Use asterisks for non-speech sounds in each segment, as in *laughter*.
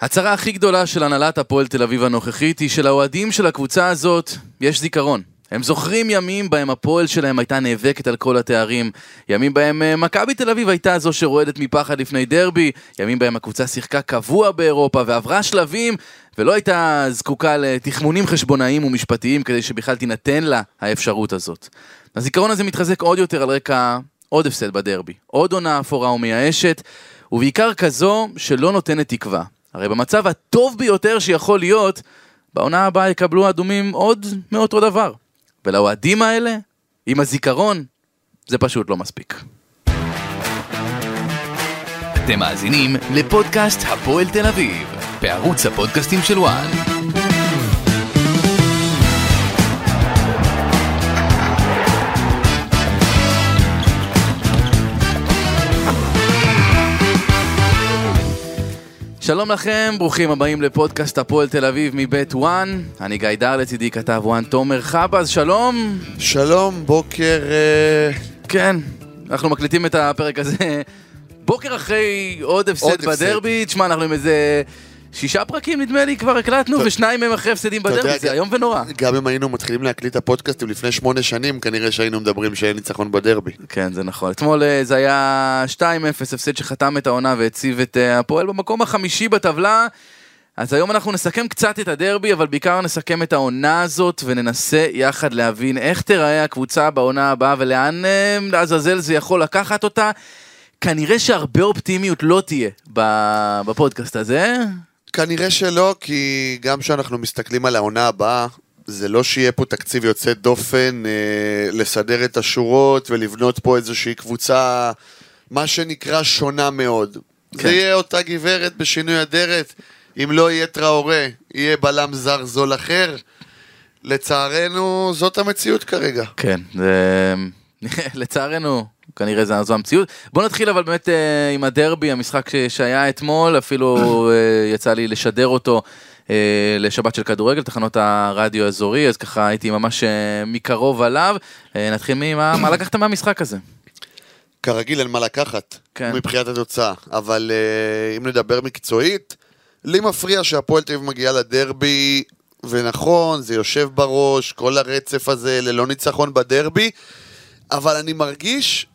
הצהרה הכי גדולה של הנהלת הפועל תל אביב הנוכחית היא שלאוהדים של הקבוצה הזאת יש זיכרון. הם זוכרים ימים בהם הפועל שלהם הייתה נאבקת על כל התארים, ימים בהם אה, מכבי תל אביב הייתה זו שרועדת מפחד לפני דרבי, ימים בהם הקבוצה שיחקה קבוע באירופה ועברה שלבים ולא הייתה זקוקה לתחמונים חשבונאיים ומשפטיים כדי שבכלל תינתן לה האפשרות הזאת. הזיכרון הזה מתחזק עוד יותר על רקע עוד הפסד בדרבי, עוד עונה אפורה ומייאשת, ובעיקר כזו שלא נותנת תקווה. הרי במצב הטוב ביותר שיכול להיות, בעונה הבאה יקבלו האדומים עוד מאותו דבר. ולאוהדים האלה, עם הזיכרון, זה פשוט לא מספיק. אתם מאזינים לפודקאסט הפועל תל אביב, בערוץ הפודקאסטים של וואן. שלום לכם, ברוכים הבאים לפודקאסט הפועל תל אביב מבית וואן. אני גיא דר לצידי כתב וואן תומר חבז, שלום. שלום, בוקר... אה, כן, אנחנו מקליטים את הפרק הזה בוקר אחרי עוד הפסד עוד הפסד. בדרבי. תשמע, אנחנו עם איזה שישה פרקים נדמה לי כבר הקלטנו, ושניים מהם אחרי הפסדים בדרבי, זה איום ונורא. גם אם היינו מתחילים להקליט הפודקאסטים לפני שמונה שנים, כנראה שהיינו מדברים שאין ניצחון בדרבי. כן, זה נכון. אתמול אה, זה היה 2-0, הפסד שחתם את העונה והציב את אה, הפועל במקום החמישי בטבלה. אז היום אנחנו נסכם קצת את הדרבי, אבל בעיקר נסכם את העונה הזאת וננסה יחד להבין איך תיראה הקבוצה בעונה הבאה ולאן אה, לעזאזל זה יכול לקחת אותה. כנראה שהרבה אופטימיות לא תהיה בפודקאסט הזה. כנראה שלא, כי גם כשאנחנו מסתכלים על העונה הבאה, זה לא שיהיה פה תקציב יוצא דופן, אה, לסדר את השורות ולבנות פה איזושהי קבוצה, מה שנקרא שונה מאוד. כן. זה יהיה אותה גברת בשינוי אדרת, אם לא יהיה טראורה, יהיה בלם זר זול אחר. לצערנו, זאת המציאות כרגע. כן, זה... *laughs* לצערנו, כנראה זו, זו המציאות. בוא נתחיל אבל באמת אה, עם הדרבי, המשחק ש- שהיה אתמול, אפילו *coughs* אה, יצא לי לשדר אותו אה, לשבת של כדורגל, תחנות הרדיו האזורי, אז ככה הייתי ממש אה, מקרוב עליו. אה, נתחיל ממה מה לקחת מהמשחק הזה? כרגיל אין מה לקחת, כן. מבחינת התוצאה, אבל uh, אם נדבר מקצועית, לי מפריע שהפועל תל אביב מגיעה לדרבי, ונכון, זה יושב בראש, כל הרצף הזה ללא ניצחון בדרבי, אבל אני מרגיש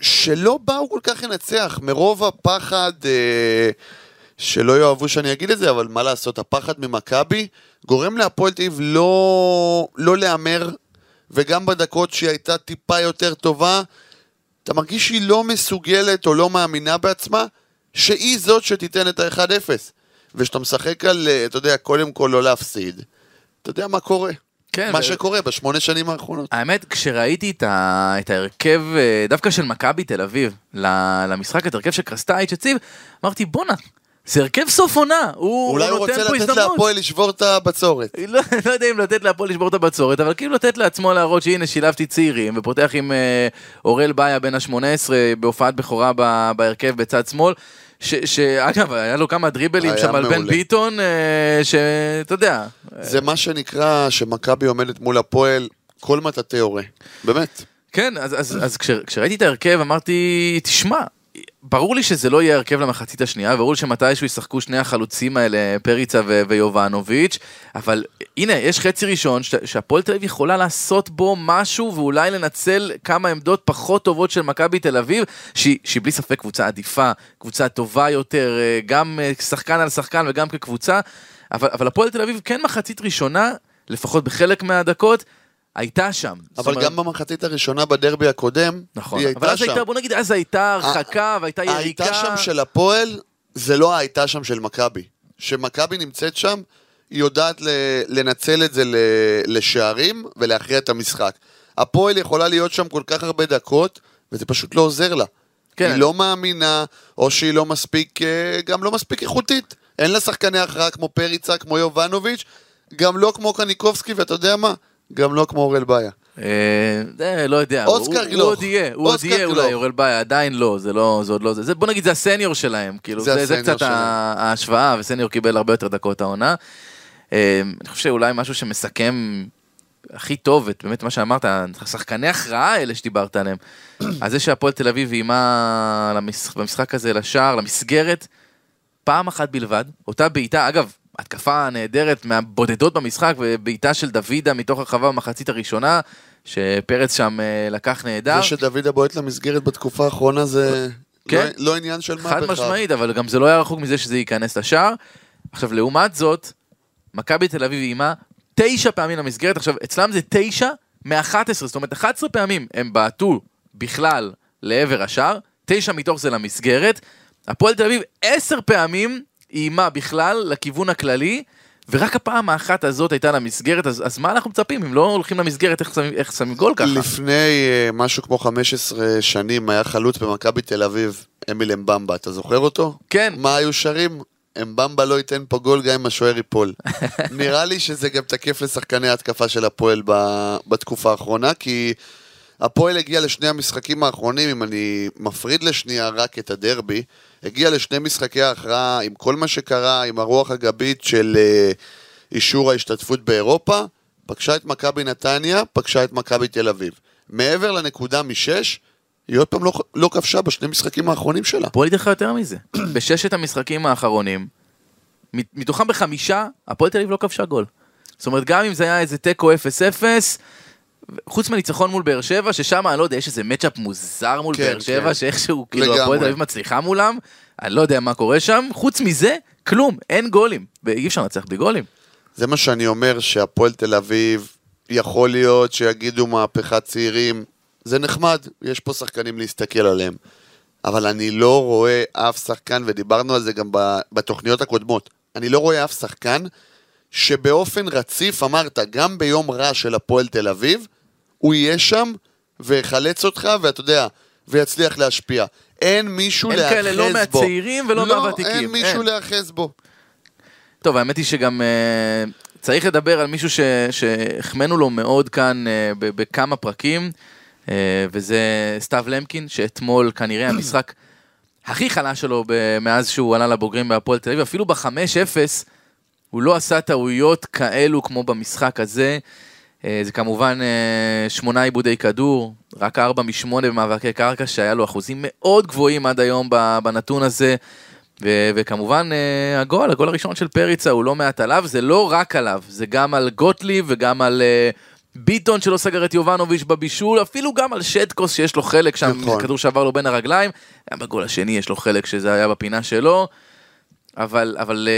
שלא באו כל כך לנצח, מרוב הפחד, uh, שלא יאהבו שאני אגיד את זה, אבל מה לעשות, הפחד ממכבי גורם להפועל תל אביב לא, לא להמר, וגם בדקות שהיא הייתה טיפה יותר טובה, אתה מרגיש שהיא לא מסוגלת או לא מאמינה בעצמה, שהיא זאת שתיתן את ה-1-0. וכשאתה משחק על, אה, אתה יודע, קודם כל לא להפסיד, אתה יודע מה קורה. כן, מה ו- שקורה בשמונה שנים האחרונות. האמת, כשראיתי את, ה... את ההרכב, אה, דווקא של מכבי תל אביב, למשחק, את ההרכב שקרסטייץ' הציב, אמרתי, בואנה, זה הרכב סוף עונה, הוא, אולי הוא נותן רוצה פה לתת הזדמנות. להפועל לשבור את הבצורת. *laughs* לא, לא יודע אם לתת להפועל לשבור את הבצורת, אבל כאילו לתת לעצמו להראות שהנה שילבתי צעירים, ופותח עם אה, אוראל באיה בן ה-18 בהופעת בכורה בהרכב בצד שמאל. שאגב, היה לו כמה דריבלים שם על בן. ביטון, אה, שאתה יודע, זה מה שנקרא שמכבי עומדת מול הפועל, כל מטאטא יורה. באמת. כן, אז, אז, אז כש, כשראיתי את ההרכב אמרתי, תשמע, ברור לי שזה לא יהיה הרכב למחצית השנייה, ברור לי שמתישהו ישחקו שני החלוצים האלה, פריצה ויובנוביץ', אבל הנה, יש חצי ראשון שהפועל תל אביב יכולה לעשות בו משהו ואולי לנצל כמה עמדות פחות טובות של מכבי תל אביב, שהיא, שהיא בלי ספק קבוצה עדיפה, קבוצה טובה יותר, אה, גם אה, שחקן על שחקן וגם כקבוצה, אבל, אבל הפועל תל אביב כן מחצית ראשונה, לפחות בחלק מהדקות, הייתה שם. אבל אומרת- גם במחצית הראשונה בדרבי הקודם, נכון, היא אבל הייתה אז שם. הייתה, בוא נגיד, אז הייתה הרחקה והייתה יריקה. הייתה שם של הפועל, זה לא הייתה שם של מכבי. שמכבי נמצאת שם, היא יודעת לנצל את זה לשערים ולהכריע את המשחק. הפועל יכולה להיות שם כל כך הרבה דקות, וזה פשוט לא עוזר לה. כן. היא לא מאמינה, או שהיא לא מספיק, אה, גם לא מספיק איכותית. אין לה שחקני הכרעה כמו פריצה, כמו יובנוביץ', גם לא כמו קניקובסקי, ואתה יודע מה? גם לא כמו אורל באיה. אה, זה, לא יודע, אוסקר הוא- הוא. עוד יהיה, הוא עוד יהיה אולי. אורל באיה, עדיין לא, זה לא, זה עוד לא זה, בוא נגיד זה הסניור שלהם, כאילו, זה קצת ההשוואה, וסניור קיבל הרבה יותר דקות העונה. אה, אני חושב שאולי משהו שמסכם הכי טוב את באמת מה שאמרת, השחקני הכרעה האלה שדיברת עליהם, *coughs* אז זה שהפועל תל אביב איימה במשחק הזה לשער, למסגרת, פעם אחת בלבד, אותה בעיטה, אגב, התקפה נהדרת מהבודדות במשחק, ובעיטה של דוידה מתוך הרחבה במחצית הראשונה, שפרץ שם אה, לקח נהדר. זה שדוד בועט למסגרת בתקופה האחרונה זה כן. לא, לא עניין של מה חד בכך. משמעית, אבל גם זה לא היה רחוק מזה שזה ייכנס לשער. עכשיו, לעומת זאת, מכבי תל אביב איימה תשע פעמים למסגרת, עכשיו, אצלם זה תשע מ-11, זאת אומרת, 11 פעמים הם בעטו בכלל לעבר השער, תשע מתוך זה למסגרת. הפועל תל אביב עשר פעמים איימה בכלל לכיוון הכללי, ורק הפעם האחת הזאת הייתה למסגרת, אז, אז מה אנחנו מצפים? אם לא הולכים למסגרת, איך שמים, איך שמים גול ככה? לפני אה, משהו כמו 15 שנים היה חלוץ במכבי תל אביב, אמיל אמבמבה, אתה זוכר אותו? כן. מה היו שרים? אמבמבה לא ייתן פה גול גם אם השוער ייפול. *laughs* נראה לי שזה גם תקף לשחקני ההתקפה של הפועל ב- בתקופה האחרונה, כי הפועל הגיע לשני המשחקים האחרונים, אם אני מפריד לשנייה רק את הדרבי, הגיע לשני משחקי ההכרעה עם כל מה שקרה, עם הרוח הגבית של אה, אישור ההשתתפות באירופה, פגשה את מכבי נתניה, פגשה את מכבי תל אביב. מעבר לנקודה משש, היא עוד פעם לא, לא כבשה בשני משחקים האחרונים שלה. הפועל לך יותר מזה, *clears throat* בששת המשחקים האחרונים, מת- מתוכם בחמישה, הפועל תל אביב לא כבשה גול. זאת אומרת, גם אם זה היה איזה תיקו 0-0, חוץ מניצחון מול באר שבע, ששם, אני לא יודע, יש איזה מצ'אפ מוזר מול כן, באר שבע, כן. שאיכשהו, כאילו. הפועל תל אביב מצליחה מולם, אני לא יודע מה קורה שם, חוץ מזה, כלום, אין גולים, ואי אפשר לנצח בלי גולים. זה מה שאני אומר, שהפועל תל אביב, יכול להיות שיגידו מהפכת צעירים, זה נחמד, יש פה שחקנים להסתכל עליהם. אבל אני לא רואה אף שחקן, ודיברנו על זה גם בתוכניות הקודמות, אני לא רואה אף שחקן שבאופן רציף, אמרת, גם ביום רע של הפועל תל אביב, הוא יהיה שם ויחלץ אותך, ואתה יודע, ויצליח להשפיע. אין מישהו אין להאחז בו. כאלה, לא מהצעירים ולא מהוותיקים, לא, אין מישהו אין. להאחז בו. טוב, האמת היא שגם אה, צריך לדבר על מישהו שהחמאנו לו מאוד כאן אה, בכמה פרקים, אה, וזה סתיו למקין, שאתמול כנראה *clears throat* המשחק הכי חלש שלו מאז שהוא עלה לבוגרים בהפועל תל אביב, אפילו ב-5-0 הוא לא עשה טעויות כאלו כמו במשחק הזה. אה, זה כמובן אה, שמונה עיבודי כדור, רק ארבע משמונה במאבקי קרקע, שהיה לו אחוזים מאוד גבוהים עד היום בנתון הזה. ו- וכמובן אה, הגול, הגול הראשון של פריצה הוא לא מעט עליו, זה לא רק עליו, זה גם על גוטליב וגם על ביטון שלא סגר את יובנוביץ' בבישול, אפילו גם על שטקוס שיש לו חלק שם, נכון. כדור שעבר לו בין הרגליים, גם בגול השני יש לו חלק שזה היה בפינה שלו, אבל, אבל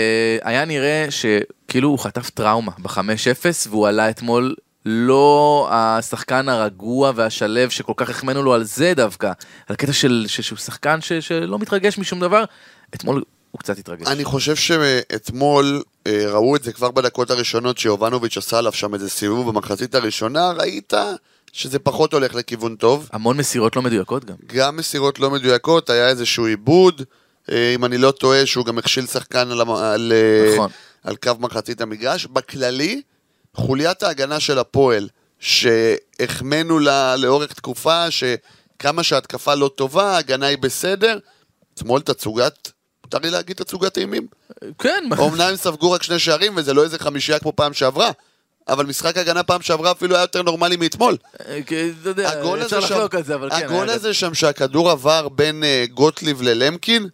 היה נראה שכאילו הוא חטף טראומה ב-5-0 והוא עלה אתמול לא השחקן הרגוע והשלב שכל כך החמאנו לו על זה דווקא, על קטע של, ש- שהוא שחקן ש, שלא מתרגש משום דבר, אתמול הוא קצת התרגש. אני חושב שאתמול אה, ראו את זה כבר בדקות הראשונות שיובנוביץ' עשה עליו שם איזה סיבוב במחצית הראשונה, ראית שזה פחות הולך לכיוון טוב. המון מסירות לא מדויקות גם. גם מסירות לא מדויקות, היה איזשהו עיבוד, אה, אם אני לא טועה, שהוא גם הכשיל שחקן על, המ- על, אה, נכון. על קו מחצית המגרש. בכללי, חוליית ההגנה של הפועל, שהחמאנו לה לאורך תקופה, שכמה שההתקפה לא טובה, ההגנה היא בסדר, אתמול תצוגת, מותר לי להגיד תצוגת אימים. כן, אומנם הם ספגו רק שני שערים, וזה לא איזה חמישייה כמו פעם שעברה. אבל משחק הגנה פעם שעברה אפילו היה יותר נורמלי מאתמול. כי, אתה יודע, אפשר לחלוק על זה, אבל כן. הגול הזה שם שהכדור עבר בין אה, גוטליב ללמקין,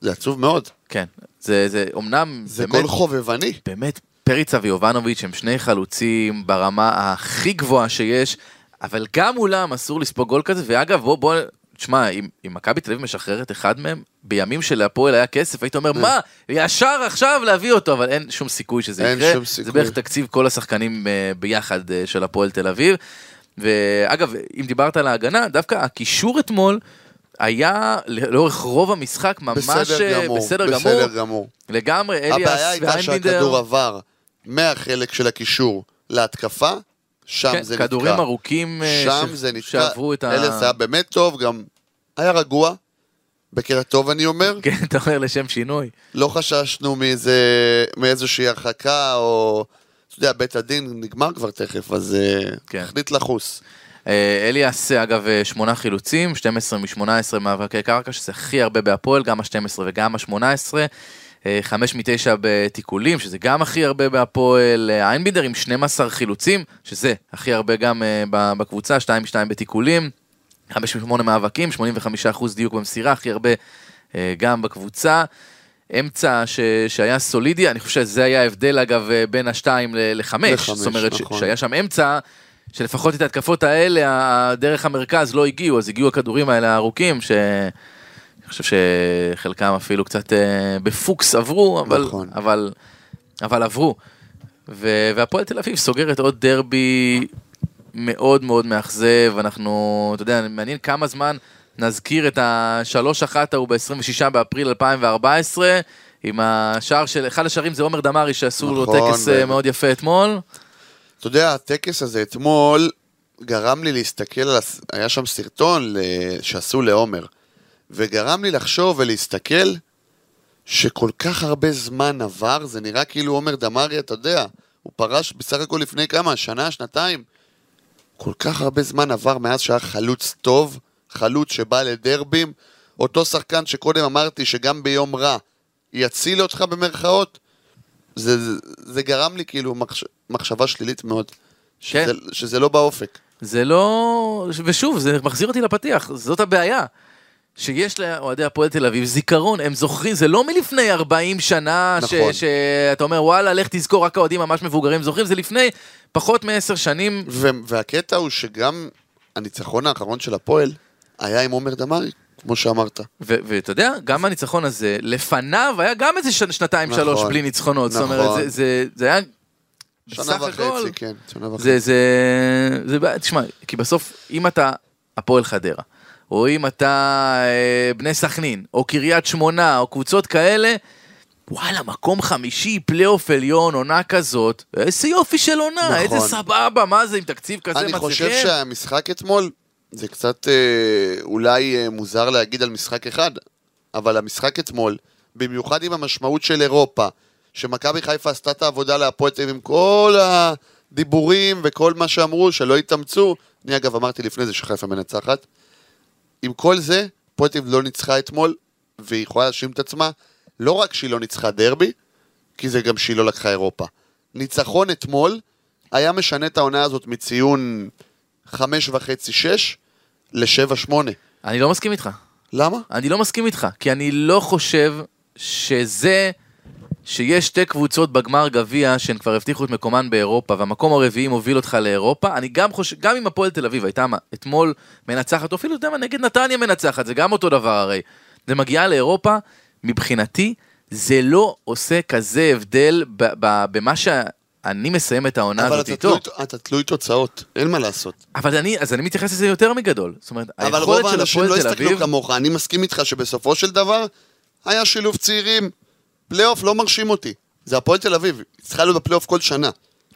זה עצוב מאוד. כן, זה, זה, אמנם, זה באמת, גול חובבני. באמת, פריצה ויובנוביץ' הם שני חלוצים ברמה הכי גבוהה שיש, אבל גם מולם אסור לספוג גול כזה, ואגב, בוא, בוא, תשמע, אם, אם מכבי תל אביב משחררת אחד מהם, בימים שלהפועל היה כסף, היית אומר, מה, ישר עכשיו להביא אותו, אבל אין שום סיכוי שזה אין יקרה. שום זה סיכוי. בערך תקציב כל השחקנים אה, ביחד אה, של הפועל תל אביב. ואגב, אם דיברת על ההגנה, דווקא הקישור אתמול היה לאורך רוב המשחק ממש בסדר אה, גמור. בסדר גמור. בסדר גמור. לגמרי, אליאס הבעיה הייתה. שהכדור עבר מהחלק של הקישור להתקפה, שם כן, זה נתקע. כדורים ארוכים אה, שם ש- זה נתקע. שעברו את ה... אליאס היה באמת טוב, גם היה רגוע. בקטע טוב אני אומר. *laughs* כן, אתה אומר לשם שינוי. לא חששנו מאיזה, מאיזושהי הרחקה, או... אתה יודע, בית הדין נגמר כבר תכף, אז אה, כן. החליט לחוס. אה, אליאס, אגב, שמונה חילוצים, 12 מ-18 מאבקי קרקע, שזה הכי הרבה בהפועל, גם ה-12 וגם ה-18. חמש מתשע בתיקולים, שזה גם הכי הרבה בהפועל. אה, איינבינדר עם 12 חילוצים, שזה הכי הרבה גם אה, בקבוצה, 2 מ-2 בתיקולים. 5 מ-8 מאבקים, 85% דיוק במסירה, הכי הרבה אה, גם בקבוצה. אמצע ש, שהיה סולידי, אני חושב שזה היה ההבדל אגב אה, בין השתיים ל- לחמש, זאת אומרת ש- נכון. שהיה שם אמצע, שלפחות את ההתקפות האלה, דרך המרכז לא הגיעו, אז הגיעו הכדורים האלה הארוכים, ש... אני חושב שחלקם אפילו קצת אה, בפוקס עברו, אבל, נכון. אבל, אבל עברו. ו- והפועל תל אביב סוגרת עוד דרבי מאוד מאוד מאכזב, אנחנו, אתה יודע, מעניין כמה זמן נזכיר את השלוש אחת ההוא ב-26 באפריל 2014, עם השער של, אחד השערים זה עומר דמארי שעשו לו נכון, טקס אה, ו- מאוד יפה אתמול. אתה יודע, הטקס הזה אתמול גרם לי להסתכל על... היה שם סרטון שעשו לעומר, וגרם לי לחשוב ולהסתכל שכל כך הרבה זמן עבר, זה נראה כאילו עומר דמארי, אתה יודע, הוא פרש בסך הכל לפני כמה, שנה, שנתיים. כל כך הרבה זמן עבר מאז שהיה חלוץ טוב, חלוץ שבא לדרבים, אותו שחקן שקודם אמרתי שגם ביום רע יציל אותך במרכאות, זה, זה, זה גרם לי כאילו מחש, מחשבה שלילית מאוד, שזה, כן. שזה לא באופק. זה לא... ושוב, זה מחזיר אותי לפתיח, זאת הבעיה. שיש לאוהדי הפועל תל אביב זיכרון, הם זוכרים, זה לא מלפני 40 שנה, נכון. שאתה אומר וואלה, לך תזכור, רק האוהדים ממש מבוגרים זוכרים, זה לפני פחות מעשר שנים. והקטע הוא שגם הניצחון האחרון של הפועל היה עם עומר דמארי, כמו שאמרת. ואתה יודע, גם הניצחון הזה, לפניו היה גם איזה שנתיים נכון, שלוש בלי ניצחונות, זאת אומרת, נכון. זה, זה, זה היה... שנה וחצי, הכל, כן, שנה וחצי. זה, זה, זה, בעיה, תשמע, כי בסוף, אם אתה הפועל חדרה, או אם אתה אה, בני סכנין, או קריית שמונה, או קבוצות כאלה, וואלה, מקום חמישי, פלייאוף עליון, עונה כזאת, איזה יופי של עונה, נכון. איזה סבבה, מה זה עם תקציב כזה אני מצליחים? חושב שהמשחק אתמול, זה קצת אה, אולי אה, מוזר להגיד על משחק אחד, אבל המשחק אתמול, במיוחד עם המשמעות של אירופה, שמכבי חיפה עשתה את העבודה להפועל תל אביב עם כל הדיבורים וכל מה שאמרו, שלא התאמצו, אני אגב אמרתי לפני זה שחיפה מנצחת, עם כל זה, אביב לא ניצחה אתמול, והיא יכולה להאשים את עצמה, לא רק שהיא לא ניצחה דרבי, כי זה גם שהיא לא לקחה אירופה. ניצחון אתמול היה משנה את העונה הזאת מציון חמש וחצי, שש, לשבע, שמונה. אני לא מסכים איתך. למה? אני לא מסכים איתך, כי אני לא חושב שזה שיש שתי קבוצות בגמר גביע שהן כבר הבטיחו את מקומן באירופה והמקום הרביעי מוביל אותך לאירופה, אני גם חושב, גם אם הפועל תל אביב הייתה אתמול מנצחת, או אפילו, אתה יודע מה, נגד נתניה מנצחת, זה גם אותו דבר הרי. זה מגיעה לאירופה, מבחינתי, זה לא עושה כזה הבדל ב- ב- במה שאני מסיים את העונה אבל הזאת אתה איתו. תלוי, אתה תלוי תוצאות, אין מה לעשות. אבל אני, אז אני מתייחס לזה יותר מגדול. זאת אומרת, אבל היכולת רוב של האנשים הפועל לא תל הסתכלו אביב... כמוך, אני מסכים איתך שבסופו של דבר היה שילוב צעירים. פלייאוף לא מרשים אותי. זה הפועל תל אביב, היא צריכה להיות בפלייאוף כל שנה.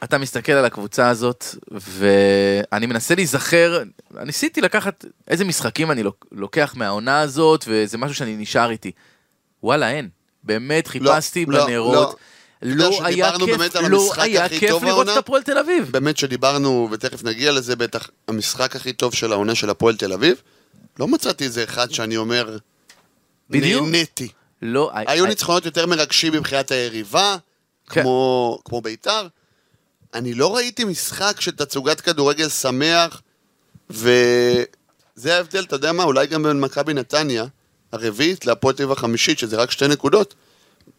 אתה מסתכל על הקבוצה הזאת, ואני מנסה להיזכר, ניסיתי לקחת איזה משחקים אני לוק- לוקח מהעונה הזאת, וזה משהו שאני נשאר איתי. וואלה, אין. באמת חיפשתי לא, בנרות. לא. לא יודע היה כיף, לא היה כיף לראות את? הפועל תל אביב. באמת שדיברנו, ותכף נגיע לזה בטח, המשחק הכי טוב של העונה של הפועל תל אביב, לא מצאתי איזה אחד שאני אומר, בדיוק. נהניתי. לא, היו I- ניצחונות יותר מרגשים מבחינת היריבה, כן. כמו, כמו בית"ר. אני לא ראיתי משחק של תצוגת כדורגל שמח, וזה ההבדל, אתה יודע מה, אולי גם בין מכבי נתניה, הרביעית, להפועל תל אביב החמישית, שזה רק שתי נקודות.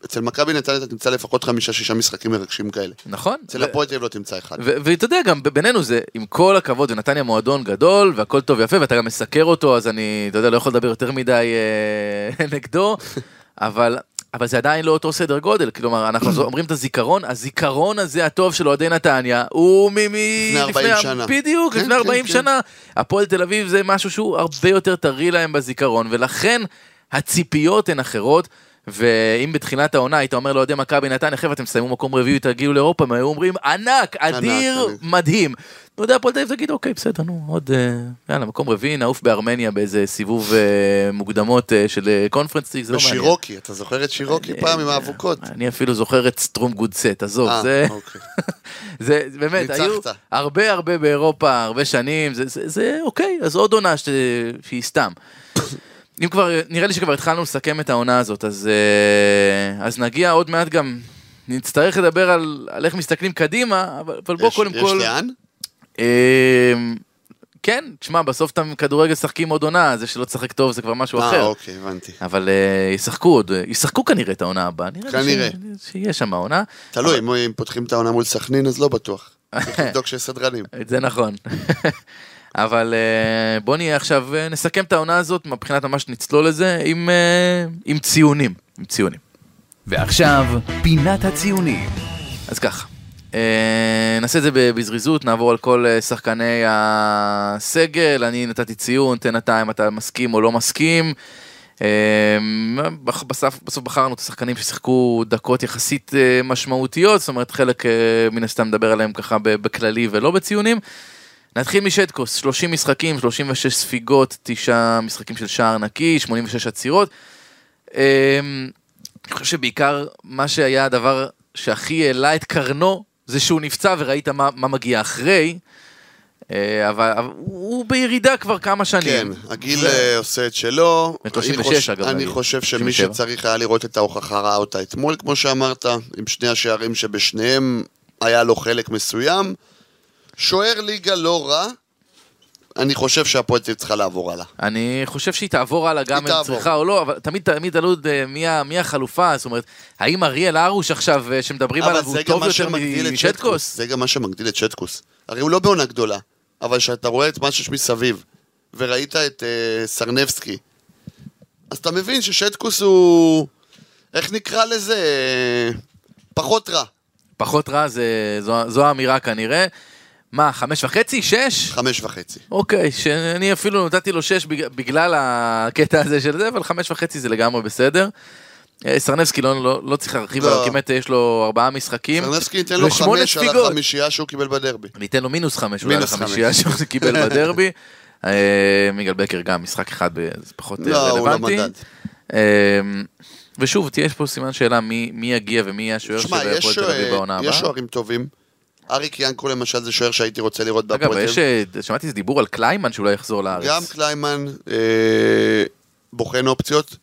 אצל מכבי נתניה אתה תמצא לפחות חמישה-שישה משחקים מרגשים כאלה. נכון. אצל הפועל תל אביב לא תמצא אחד. ואתה יודע, גם בינינו זה, עם כל הכבוד, ונתניה מועדון גדול, והכל טוב ויפה, ואתה גם מסקר אותו, אז אני, אתה יודע, לא יכול לדבר יותר מדי אה, *laughs* נגדו, אבל... אבל זה עדיין לא אותו סדר גודל, כלומר, אנחנו *clears throat* אומרים את הזיכרון, הזיכרון הזה הטוב של אוהדי נתניה, הוא מ... לפני 40 שנה. בדיוק, כן, לפני כן, 40 כן. שנה. הפועל תל אביב זה משהו שהוא הרבה יותר טרי להם בזיכרון, ולכן הציפיות הן אחרות. ואם בתחילת העונה היית אומר לאוהדי מכבי נתניה, חבר'ה, אתם תסיימו מקום רביעי, תגיעו לאירופה, הם היו אומרים, ענק, אדיר. מדהים. אוהדי הפועל תל אביב תגיד, אוקיי, בסדר, נו, עוד, אה, יאללה, מקום רביעי, נעוף בארמניה באיזה סיבוב אה, מוקדמות אה, של קונפרנס ליג, זה לא מעניין. ושירוקי, אתה זוכר את שירוקי פעם עם האבוקות? אני אפילו זוכר את סטרום גודסט, עזוב, זה... אוקיי. *laughs* זה באמת. היו הרבה הרבה באירופה, הרבה שנים, זה, אוקיי, אז עוד עונה. שהיא סתם. אם כבר, נראה לי שכבר התחלנו לסכם את העונה הזאת, אז, אה, אז נגיע עוד מעט גם, נצטרך לדבר על, על איך מסתכלים קדימה, אבל, אבל בוא יש- קודם יש כל... לאן? אה, כן, תשמע, בסוף אתה כדורגל משחקים עוד עונה, זה שלא תשחק טוב זה כבר משהו אה, אחר. אוקיי, הבנתי. אבל אה, ישחקו עוד, אה, ישחקו כנראה את העונה הבאה. כנראה. ש- שיהיה שם העונה. תלוי, אם- אם פותחים את העונה מול סכנין, אז לא בטוח. צריך *laughs* לבדוק שיש סדרנים. זה נכון. *laughs* אבל אה, בוא נהיה עכשיו, אה, נסכם את העונה הזאת, מבחינת ממש נצלול לזה, עם, אה, עם ציונים. עם ציונים. ועכשיו, פינת הציונים. אז ככה, נעשה את זה בזריזות, נעבור על כל שחקני הסגל, אני נתתי ציון, תן אתה אם אתה מסכים או לא מסכים. בסוף, בסוף בחרנו את השחקנים ששיחקו דקות יחסית משמעותיות, זאת אומרת חלק מן הסתם נדבר עליהם ככה בכללי ולא בציונים. נתחיל משטקוס, 30 משחקים, 36 ספיגות, 9 משחקים של שער נקי, 86 עצירות. אה, אני חושב שבעיקר מה שהיה הדבר שהכי העלה את קרנו זה שהוא נפצע וראית מה, מה מגיע אחרי. אה, אבל, אבל הוא בירידה כבר כמה שנים. כן, הגיל ו- אה, עושה את שלו. בן אני 36 חוש- אגב, אני. חושב שמי 37. שצריך היה לראות את ההוכחה ראה אותה אתמול, כמו שאמרת, עם שני השערים שבשניהם היה לו חלק מסוים. שוער ליגה לא רע, אני חושב שהפועל תל צריכה לעבור הלאה. אני חושב שהיא תעבור הלאה גם אם. צריכה או לא, אבל תמיד תמיד תלוי אה, מי, מי החלופה, זאת אומרת, האם אריאל הרוש עכשיו אה, שמדברים עליו הוא טוב יותר משטקוס? שטקוס. זה גם מה שמגדיל את שטקוס. הרי הוא לא בעונה גדולה, אבל כשאתה רואה את מה שיש מסביב, וראית את uh, סרנבסקי, אז אתה מבין ששטקוס הוא... איך נקרא לזה? פחות רע. פחות רע, זה, זו, זו האמירה כנראה. מה, חמש וחצי? שש? חמש וחצי. אוקיי, שאני אפילו נתתי לו שש בג- בגלל הקטע הזה של זה, אבל חמש וחצי זה לגמרי בסדר. אה, סרנבסקי לא, לא, לא צריך להרחיב לא. עליו, כמעט יש לו ארבעה משחקים. סרנבסקי ייתן לו חמש על. החמישייה שהוא קיבל בדרבי. ניתן לו מינוס חמש, אולי לחמישייה חמש. שהוא קיבל בדרבי. *laughs* אה, מיגל בקר גם משחק אחד, זה פחות אה, לא, לא רלוונטי. אה, ושוב, תהיה פה סימן שאלה מי מי יגיע ומי יהיה השוער של יש הפועל תל אביב בעונה יש הבאה. שוערים טובים. אריק ינקו למשל זה שוער שהייתי רוצה לראות אגב, בהפועל תל יש. אה, שמעתי איזה דיבור על קליימן שאולי יחזור לארץ. גם קליימן אה, בוחן אופציות,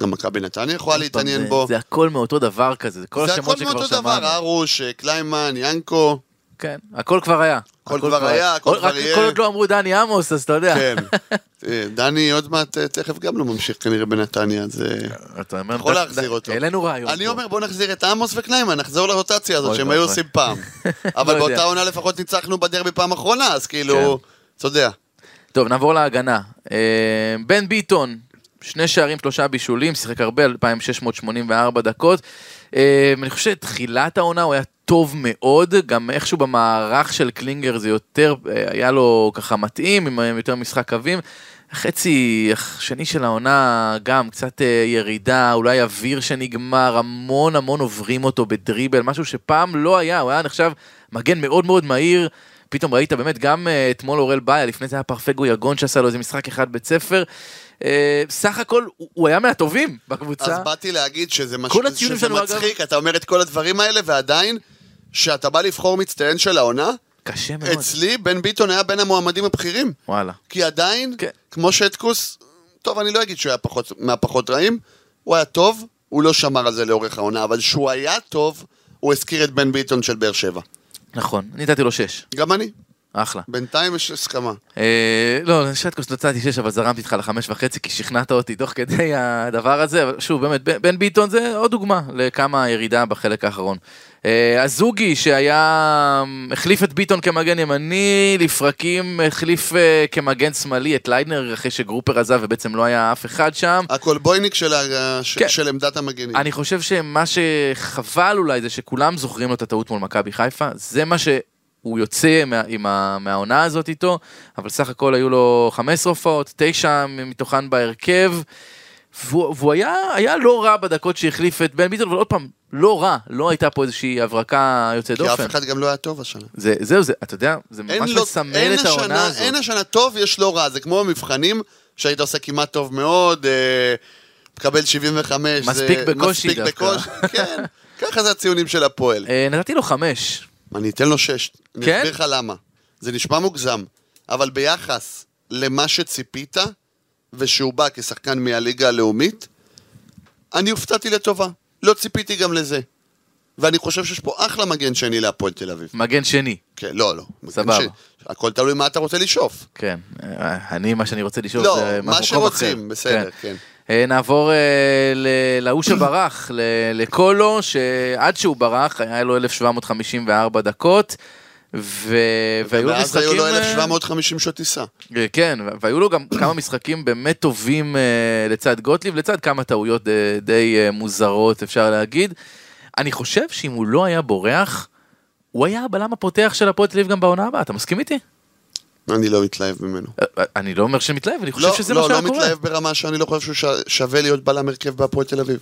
גם מכבי נתניה יכולה להתעניין זה- בו. זה הכל מאותו דבר כזה, זה כל זה הכל השמות שכבר מאותו שמענו. דבר, ארוש, אה, קליימן, ינקו, כן, הכל כבר היה. הכל כבר היה, הכל כבר רק יהיה. כל עוד לא אמרו דני עמוס, אז אתה יודע. כן. *laughs* אה, דני עוד מעט אה, תכף גם לא ממשיך כנראה בנתניה, אז אה, אתה אומר, יכול להחזיר אותו. העלינו רעיון. אני. אומר בוא נחזיר את עמוס וקליימן, נחזור לרוטציה הזאת שהם היו. עושים פעם. אבל *laughs* לא יודע. באותה עונה לפחות ניצחנו בדרבי פעם אחרונה, אז כאילו, אתה יודע. טוב, נעבור להגנה. בן ביטון, שני שערים, שלושה בישולים, שיחק הרבה, 2,684 דקות. אני חושב שתחילת העונה הוא היה טוב מאוד, גם איכשהו במערך של קלינגר זה יותר, אה, היה לו ככה מתאים, עם יותר משחק קווים. חצי שני של העונה גם קצת אה, ירידה, אולי אוויר שנגמר, המון המון עוברים אותו בדריבל, משהו שפעם לא היה, הוא היה נחשב מגן מאוד מאוד מהיר. פתאום ראית באמת גם אה, אתמול אורל באיה, לפני זה היה פרפגו יגון שעשה לו איזה משחק אחד בית ספר. סך הכל הוא- היה מהטובים בקבוצה. אז באתי להגיד שזה מצחיק, אתה אומר את כל הדברים האלה, ועדיין, כשאתה בא לבחור מצטיין של העונה, קשה מאוד. אצלי בן ביטון היה בין המועמדים הבכירים. וואלה. כי עדיין, כן. כמו שטקוס, טוב, אני לא אגיד שהוא היה פחות, מהפחות רעים, הוא היה טוב, הוא לא שמר על זה לאורך העונה, אבל שהוא היה טוב, הוא הזכיר את בן ביטון של באר שבע. נכון, אני נתתי לו שש. גם אני. אחלה. בינתיים יש הסכמה. אה, לא, שטקוס נתתי שש, אבל זרמתי איתך לחמש וחצי, כי שכנעת אותי תוך כדי הדבר הזה. שוב, באמת, בן- ביטון זה עוד דוגמה לכמה ירידה בחלק האחרון. אה, הזוגי שהיה, החליף את ביטון כמגן ימני, לפרקים החליף אה, כמגן שמאלי את ליידנר אחרי שגרופר עזב ובעצם לא היה אף אחד שם. הקולבויניק של, ה- ש- כן. של עמדת המגנים. אני חושב שמה שחבל אולי זה שכולם זוכרים לו את הטעות מול מכבי חיפה, זה מה שהוא יוצא מה, עם ה, מהעונה הזאת איתו, אבל סך הכל היו לו 15 הופעות, 9 מתוכן בהרכב, והוא, והוא היה, היה לא רע בדקות שהחליף את בן ביטון, אבל עוד פעם, לא רע, לא הייתה פה איזושהי הברקה יוצאת כי אף דופן. אחד גם לא היה טוב השנה. זה, זהו, זה, אתה יודע, זה ממש לו- מסמל את העונה השנה- הזאת. אין השנה טוב, יש לא רע. זה כמו במבחנים, שהיית עושה כמעט טוב מאוד, אה, תקבל 75. זה מספיק בקושי מספיק דווקא. בקושי, כן. *laughs* ככה זה הציונים של הפועל. אה, נתתי לו חמש. אני אתן לו שש. אני כן? אסביר לך למה. זה נשמע מוגזם, אבל ביחס למה שציפית, ושהוא בא כשחקן מהליגה הלאומית, אני הופתעתי לטובה. לא ציפיתי גם לזה. ואני חושב שיש פה אחלה מגן שני להפועל תל אביב. מגן שני, כן, לא, לא. סבבה. שני. הכל תלוי מה אתה רוצה לשאוף. כן. אה, אני, מה שאני רוצה לשאול לא, זה מה מקום שרוצים, אחר. בסדר, כן. אה, נעבור אה, להוא שברח, לקולו, שעד שהוא ברח, היה לו 1754 דקות, ו... והיו לו ואז משחקים... היו לו אה, 1750 שעות טיסה. אה, כן, והיו לו גם כמה משחקים באמת טובים אה, לצד גוטליב, לצד כמה טעויות אה, די אה, מוזרות, אפשר להגיד. אני חושב שאם הוא לא היה בורח, הוא היה הבלם הפותח של הפועל תל אביב גם בעונה הבאה, אתה מסכים איתי? אני לא מתלהב ממנו. אה, אה, אני לא אומר שמתלהב, אני חושב לא, שזה מה לא, שהיה לא קורה. מתלהב ברמה שאני לא חושב שהוא שווה להיות בלם הרכב בהפועל תל אביב.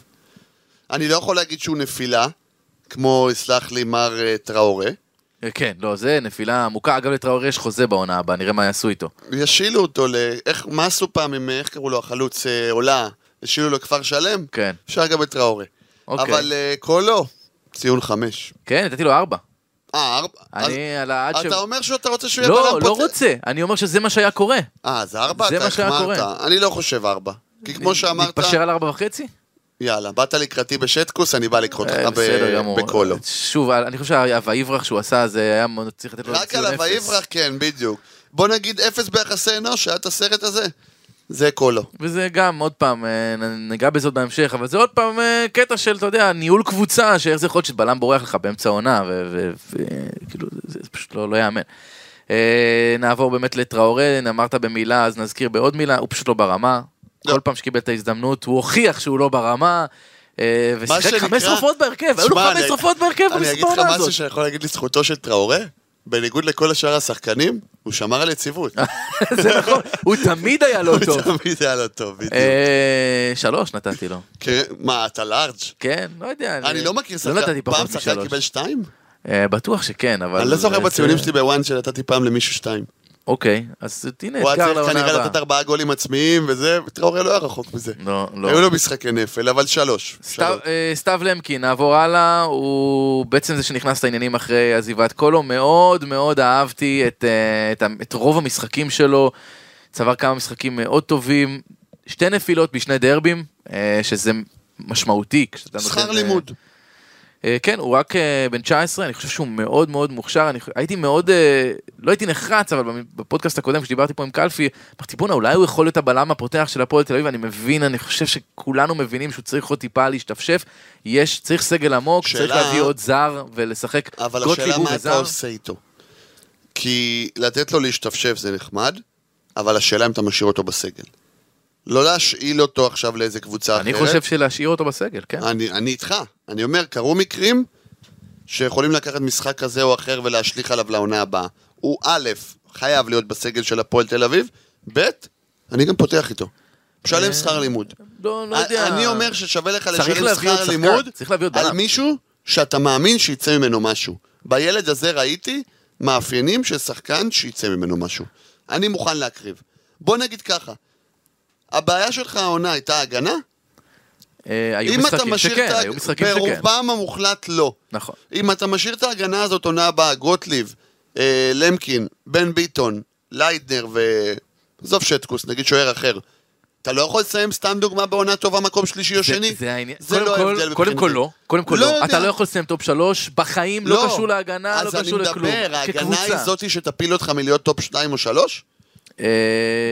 אני לא יכול להגיד שהוא נפילה, כמו, יסלח לי, מר אה, טראורה. כן, לא, זה נפילה עמוקה. אגב, לטראורי יש חוזה בעונה הבאה, נראה מה יעשו איתו. ישילו אותו ל... איך, מה עשו פעם עם, איך קראו לו, החלוץ אה, עולה? השילו לו כפר שלם? כן. אפשר גם את טראורה. אוקיי. אבל אה, קולו, ציון חמש. כן, נתתי לו ארבע. אה, ארבע? אני על העד ש... אתה אומר שאתה רוצה שהוא יהיה בלם לא, פותח? לא רוצה. אני אומר שזה מה שהיה קורה. אה, זה ארבע? זה מה שהיה. קורה. אני לא חושב ארבע. כי כמו שאמרת, נתפשר על ארבע וחצי? יאללה, באת לקראתי בשטקוס, אני בא לקרות אה, אותך גמור. בקולו. שוב, אני חושב שהויברח שהוא עשה, זה היה צריך לתת לו רק ציון על אפס. הוויברח, כן, בדיוק. בוא נגיד אפס ביחסי אנוש, היה את הסרט הזה. זה קולו. וזה גם, עוד פעם, אה, ניגע בזה עוד בהמשך, אבל זה עוד פעם אה, קטע של, אתה יודע, ניהול קבוצה, שאיך זה יכול להיות שבלם בורח לך באמצע העונה, וכאילו, זה זה פשוט לא לא ייאמן. אה, נעבור באמת לטראורה, אמרת במילה, אז נזכיר בעוד מילה, הוא פשוט לא ברמה. לא. כל פעם שקיבל את ההזדמנות, הוא הוכיח שהוא לא ברמה. ושיחק חמש שרפות בהרכב, היו לו חמש שרפות בהרכב אני אגיד לך משהו הזאת. שאני יכול להגיד לזכותו של טראורה? בניגוד לכל השאר השחקנים, הוא שמר על יציבות. *laughs* זה נכון, הוא תמיד היה לא הוא טוב. תמיד היה לו טוב, בדיוק. אה, שלוש נתתי לו. כן, מה, אתה לארג'? כן, לא יודע. אני לא מכיר לא שחקן. נתתי פעם פחות שחקן משלוש. קיבל שתיים? אה, בטוח שכן, אבל... אני לא זוכר זה- בציונים שלי בוואן שנתתי פעם למישהו שתיים. אוקיי, אז הנה הוא היה אתגר צריך לעונה כנראה הבאה. לתת ארבעה גולים עצמיים וזה, וטראורה לא היה רחוק מזה. לא, לא. היו לו משחקי נפל, אבל שלוש. סתיו. אה, סתיו למקין, נעבור הלאה, הוא בעצם זה שנכנס לעניינים אחרי עזיבת קולו, מאוד מאוד אהבתי את, אה, רוב המשחקים שלו, צבר כמה משחקים מאוד טובים, שתי נפילות בשני דרבים, אה, שזה משמעותי. שכר לימוד. אה, כן, הוא רק אה, בן 19, אני חושב שהוא מאוד מאוד מוכשר, אני הייתי מאוד, אה, לא הייתי נחרץ, אבל בפודקאסט הקודם כשדיברתי פה עם קלפי, אמרתי בואנה אולי הוא יכול להיות הבלם הפותח של הפועל תל אביב, אני מבין, אני חושב שכולנו מבינים שהוא צריך עוד טיפה להשתפשף, יש, צריך סגל עמוק, צריך שאלה- להביא עוד זר ולשחק, אבל השאלה מה אתה. עושה איתו. כי לתת לו להשתפשף זה נחמד, אבל השאלה אם אתה משאיר אותו בסגל. לא להשאיל אותו עכשיו לאיזה קבוצה אחרת. אני חושב שלהשאיר אותו בסגל, כן. אני, אני איתך. אני אומר, קרו מקרים שיכולים לקחת משחק כזה או אחר ולהשליך עליו לעונה הבאה. הוא א', חייב להיות בסגל של הפועל תל אביב, ב', אני גם פותח איתו. משלם שכר לימוד. לא, לא יודע. אני אומר ששווה לך לשלם שכר לימוד על. מישהו שאתה מאמין שיצא ממנו משהו. בילד הזה ראיתי מאפיינים של שחקן שיצא ממנו משהו. אני מוכן להקריב. בוא נגיד ככה, הבעיה שלך העונה הייתה הגנה? אה, היו משחקים שכן, היו משחקים שכן. ברובם המוחלט לא. נכון. אם אתה משאיר את ההגנה הזאת עונה הבאה, גוטליב, אה, למקין, בן ביטון, לייטנר ו... עזוב שטקוס, נגיד שוער אחר. אתה לא יכול לסיים סתם דוגמה בעונה טובה מקום שלישי או שני? זה העניין. זה לא ההבדל קודם כל מבחינתי. לא, קודם כל לא לא. אתה לא יכול לסיים top שלוש, בחיים לא קשור להגנה, לא קשור לכלום. אז אני מדבר, ההגנה. היא זאתי שתפיל אותך מלהיות top 2 או 3? אה,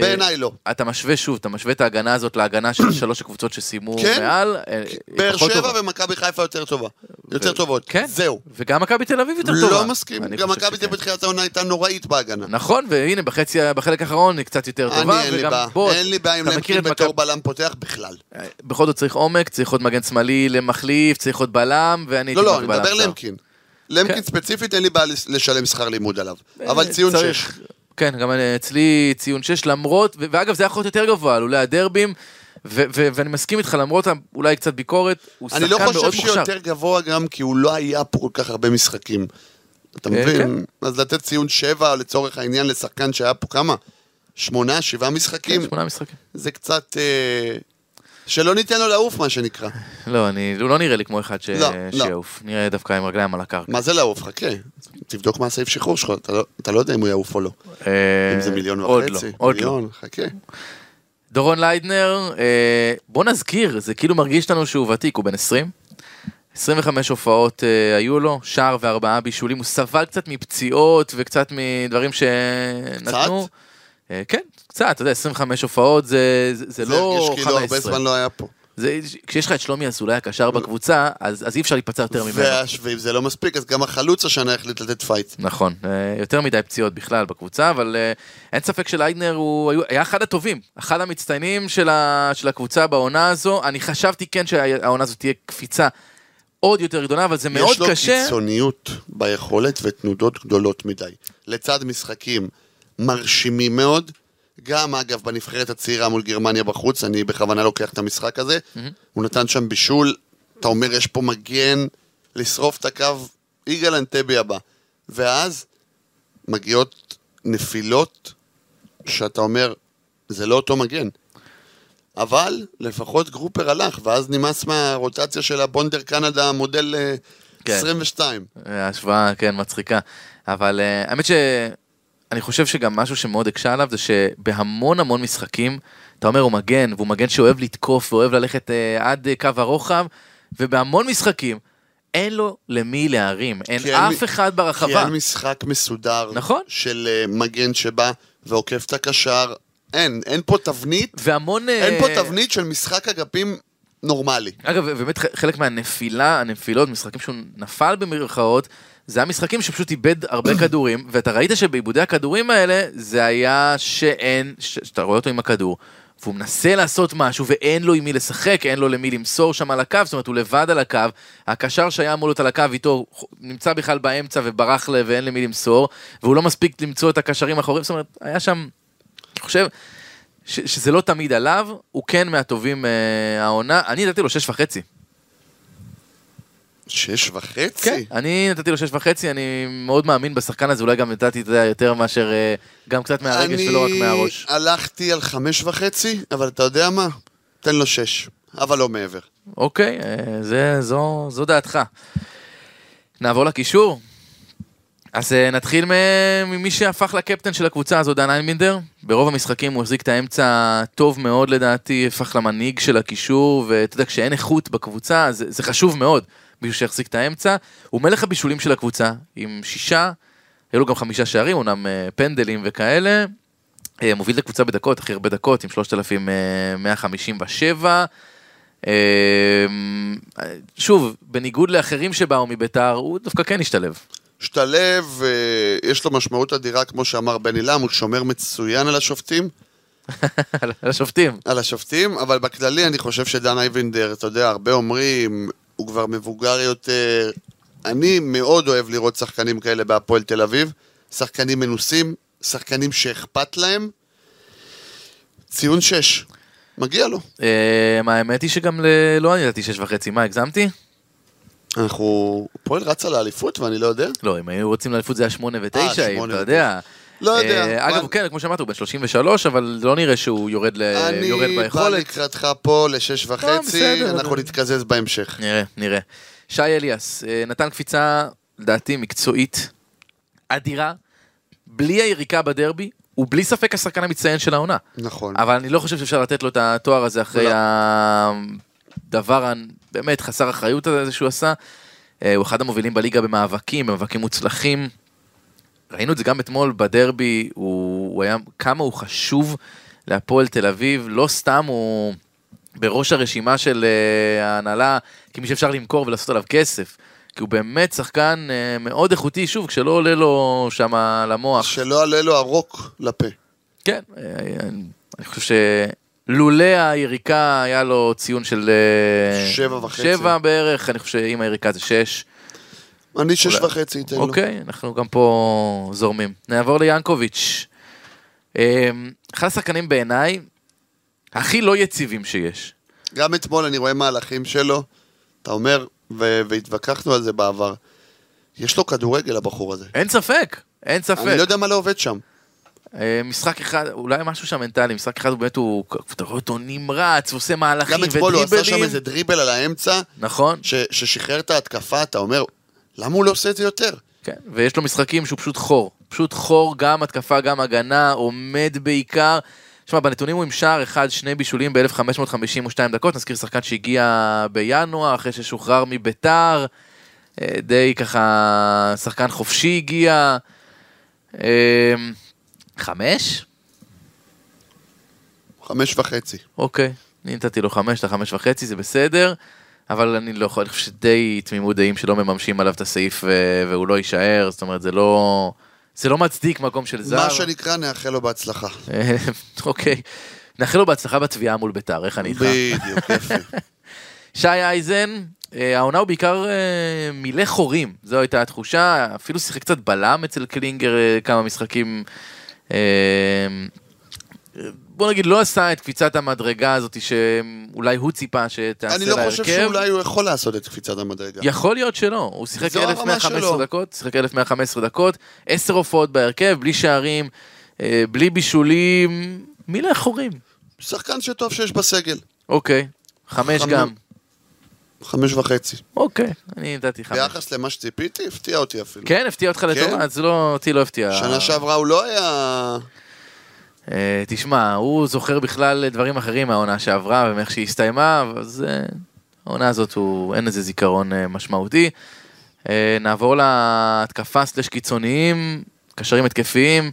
בעיניי לא. אתה משווה שוב, אתה משווה את ההגנה הזאת להגנה של *clears throat* שלוש הקבוצות שסיימו כן. מעל. אה, באר שבע. ומכבי חיפה יותר טובה. יותר טובות. כן. זהו. וגם מכבי תל אביב יותר טובה. לא מסכים. גם מכבי תל. אביב בתחילת העונה הייתה נוראית בהגנה. נכון, והנה בחצי, בחלק האחרון היא קצת יותר טובה, אני אין לי בעיה. אין לי בעיה עם למקין בתור בלם פותח בכלל. בכל זאת צריך עומק, צריך עוד מגן שמאלי למחליף, צריך עוד בלם, ואני הייתי לא, לא, מביא אני מדבר. למקין. למקין כן. ספציפית אין לי בעיה לש- לשלם שכר לימוד עליו. אה, אבל ציון 6. כן, גם אצלי ציון 6, למרות, ואגב זה יכול להיות יותר גבוה, לולא הדרבים, ו- ו- ואני מסכים איתך, למרות אולי קצת ביקורת, הוא אני שחקן לא מאוד חושב מוכשר. שיותר גבוה גם כי הוא לא היה פה כל כך הרבה משחקים. אתה אה, מבין? אז לתת ציון 7 לצורך העניין לשחקן שהיה פה כמה? שמונה, שבעה משחקים? כן, שמונה משחקים. זה קצת... שלא ניתן לו לעוף, מה שנקרא. לא, אני, הוא לא נראה לי כמו אחד ש... לא, לא. שיעוף. נראה דווקא עם רגליים על הקרקע. מה זה לעוף? חכה. תבדוק מה הסעיף שחרור שלך, אתה לא- אתה לא יודע אם הוא יעוף או לא. אה, אם זה מיליון עוד וחצי. לא, עוד לא. מיליון, חכה. דורון ליידנר, אה, בוא נזכיר, זה כאילו מרגיש לנו שהוא ותיק, הוא בן 20. 25 הופעות אה, היו לו, שער וארבעה בישולים, הוא סבל קצת מפציעות וקצת מדברים שנתנו. אה, כן, קצת, אתה יודע, 25 הופעות זה, זה, זה לא הרגיש 15. כאילו הרבה זמן לא היה פה. זה, כשיש לך את שלומי אזולאי הקשר בקבוצה, אז, אז אי אפשר להיפצע יותר ממנו. ואם זה לא מספיק, אז גם החלוץ השנה החליט לתת fight. נכון, אה, יותר מדי פציעות בכלל בקבוצה, אבל אה, אין ספק שלייטנר הוא היה אחד הטובים, אחד המצטיינים של, ה, של הקבוצה בעונה הזו. אני חשבתי כן שהעונה הזו תהיה קפיצה עוד יותר גדולה, אבל זה מאוד יש לו קשה. קיצוניות ביכולת ותנודות גדולות מדי. לצד משחקים מרשימים מאוד, גם אגב בנבחרת הצעירה מול גרמניה בחוץ, אני בכוונה לוקח את המשחק הזה, הוא נתן שם בישול, אתה אומר יש פה מגן לשרוף את הקו יגאל אנטבי הבא. ואז מגיעות נפילות שאתה אומר, זה לא אותו מגן. אבל לפחות גרופר הלך, ואז נמאס מהרוטציה של הבונדר קנדה מודל אה, כן. 22. השוואה, כן, מצחיקה. אבל אה, האמת שאני חושב שגם משהו שמאוד הקשה עליו זה שבהמון המון משחקים, אתה אומר הוא מגן, והוא מגן שאוהב לתקוף ואוהב ללכת אה, עד אה, קו הרוחב, ובהמון משחקים אין לו למי להרים, אין כי אין אף מ- אחד כי ברחבה. אין משחק מסודר נכון. של אה, מגן שבא ועוקף את הקשר. אין, אין פה תבנית, והמון... אין אה, פה תבנית של משחק אגפים נורמלי. אגב, באמת חלק מהנפילה, הנפילות, משחקים שהוא נפל במרכאות, זה המשחקים שפשוט איבד הרבה *clears throat* כדורים, ואתה ראית שבעיבודי הכדורים האלה, זה היה שאין, ש- שאתה רואה אותו עם הכדור, והוא מנסה לעשות משהו ואין לו עם מי לשחק, אין לו למי למסור שם על הקו, זאת אומרת הוא לבד על הקו, הקשר שהיה אמור להיות על הקו איתו נמצא בכלל באמצע וברח ל... ואין למי למסור, והוא לא מספיק למצוא את הקשרים האחוריים, זאת אומרת, היה שם, אני חושב, ש- שזה לא תמיד עליו, הוא כן מהטובים אה, העונה, אני נתתי לו שש וחצי. שש וחצי? כן, אני נתתי לו שש וחצי, אני מאוד מאמין בשחקן הזה, אולי גם נתתי, אתה יודע, יותר מאשר, אה, גם קצת מהרגש ולא רק מהראש. אני הלכתי על חמש וחצי, אבל אתה יודע מה? תן לו שש, אבל לא מעבר. אוקיי, אה, זה, זו, זו דעתך. נעבור לקישור. אז אה, נתחיל ממי שהפך לקפטן של הקבוצה הזו, דן איינבינדר. ברוב המשחקים הוא החזיק את האמצע טוב מאוד לדעתי, הפך למנהיג של הקישור, ואתה יודע, כשאין איכות בקבוצה, זה, זה חשוב מאוד, מישהו שיחזיק את האמצע. הוא מלך הבישולים של הקבוצה, עם שישה, היו לו גם חמישה שערים, אומנם אה, פנדלים וכאלה. אה, מוביל את הקבוצה בדקות, הכי הרבה דקות, עם 3,157. אה, שוב, בניגוד לאחרים שבאו מביתר, הוא דווקא כן השתלב. השתלב, יש לו משמעות אדירה, כמו שאמר בני לם, הוא שומר מצוין על השופטים, *laughs* על השופטים. על השופטים, אבל בכללי אני חושב שדן אייבנדר, אתה יודע, הרבה אומרים, הוא כבר מבוגר יותר. אני מאוד אוהב לראות שחקנים כאלה בהפועל תל אביב, שחקנים מנוסים, שחקנים שאכפת להם. ציון שש, מגיע לו. אה, האמת היא שגם ל- לא אני ידעתי שש וחצי, מה, הגזמתי? אנחנו... הפועל רץ על האליפות ואני לא יודע. לא, אם היו רוצים לאליפות זה היה שמונה ותשע, אה, אם שמונה אתה יודע. לא יודע. אה, אגב, מה- כן, כמו שאמרת, הוא בן 33, אבל לא נראה שהוא יורד ל- אני בא ביכולת. לקראתך פה לשש וחצי, לא, בסדר, אנחנו נתקזז בהמשך. נראה, נראה. שי אליאס אה, נתן קפיצה, לדעתי, מקצועית אדירה, בלי היריקה בדרבי, ובלי ספק השחקן המצטיין של העונה. נכון. אבל אני לא חושב שאפשר לתת לו את התואר הזה אחרי לא. הדבר הבאמת חסר אחריות הזה שהוא עשה. אה, הוא אחד המובילים בליגה במאבקים, במאבקים מוצלחים. ראינו את זה גם אתמול בדרבי, הוא, הוא היה, כמה הוא חשוב להפועל תל אביב, לא סתם הוא בראש הרשימה של אה, ההנהלה כמי שאפשר למכור ולעשות עליו כסף. כי הוא באמת שחקן אה, מאוד איכותי, שוב, כשלא עולה לו שם למוח. שלא עלה לו הרוק לפה. כן, אה, אני חושב שלולא היריקה היה לו ציון של שבע וחצי. שבע בערך, אני חושב שעם היריקה זה שש. אני שש אולי- וחצי אתן לו. אוקיי, אנחנו גם פה זורמים. נעבור ליאנקוביץ'. אה, אחד השחקנים בעיניי הכי לא יציבים שיש. גם אתמול אני רואה מהלכים שלו, אתה אומר, ו- והתווכחנו על זה בעבר, יש לו כדורגל הבחור הזה. אין ספק, אין ספק. אני לא יודע מה לא עובד שם. אה, משחק אחד, אולי משהו שם מנטלי, משחק אחד הוא באמת, הוא, אתה רואה אותו נמרץ, ועושה מהלכים גם אתמול הוא עשה שם ודריבלים. איזה דריבל על האמצע, נכון. ש- ששחרר את ההתקפה, אתה אומר, למה הוא לא עושה את זה יותר? כן, ויש לו משחקים שהוא פשוט חור. פשוט חור, גם התקפה, גם הגנה, עומד בעיקר. שמע, בנתונים הוא עם שער אחד, שני בישולים ב-1552 דקות, נזכיר שחקן שהגיע בינואר, אחרי ששוחרר מביתר, אה, די ככה, שחקן חופשי הגיע. אה, חמש? חמש וחצי. אוקיי, נתתי לו חמש, אתה חמש וחצי, זה בסדר, אבל אני לא יכול, אני חושב שדי תמימות דעים שלא מממשים עליו את הסעיף ו- והוא לא יישאר, זאת אומרת, זה לא... זה לא מצדיק מקום של זר. מה שנקרא, נאחל לו בהצלחה. אה, *laughs* אוקיי. נאחל לו בהצלחה בתביעה מול ביתר, איך אני איתך? בדיוק, יפה. *laughs* שי אייזן, אה, העונה הוא בעיקר אה, מילא חורים, זו הייתה התחושה, אפילו שיחק קצת בלם אצל קלינגר אה, כמה משחקים. בוא נגיד, לא עשה את קפיצת המדרגה הזאת שאולי הוא ציפה שתעשה אני להרכב. לא חושב שאולי הוא יכול לעשות את קפיצת המדרגה. יכול להיות שלא, הוא שיחק זו הרמה 1115 שלו. דקות, שיחק 1115 דקות, 10 הופעות בהרכב, בלי שערים, אה, בלי בישולים, מילא חורים. שחקן שטוב שיש בסגל. אוקיי, חמש חמש. גם. חמש וחצי. אוקיי, אני נתתי חמש. ביחס למה שציפיתי, הפתיע אותי אפילו. כן, הפתיע אותך כן. לטובה, אז לא, אותי לא הפתיע. שנה שעברה הוא לא היה... אה, תשמע, הוא זוכר בכלל דברים אחרים מהעונה שעברה ומאיך שהיא הסתיימה, אז אה, העונה הזאת הוא, אין איזה זיכרון אה, משמעותי. נעבור להתקפה סלש קיצוניים, קשרים התקפיים.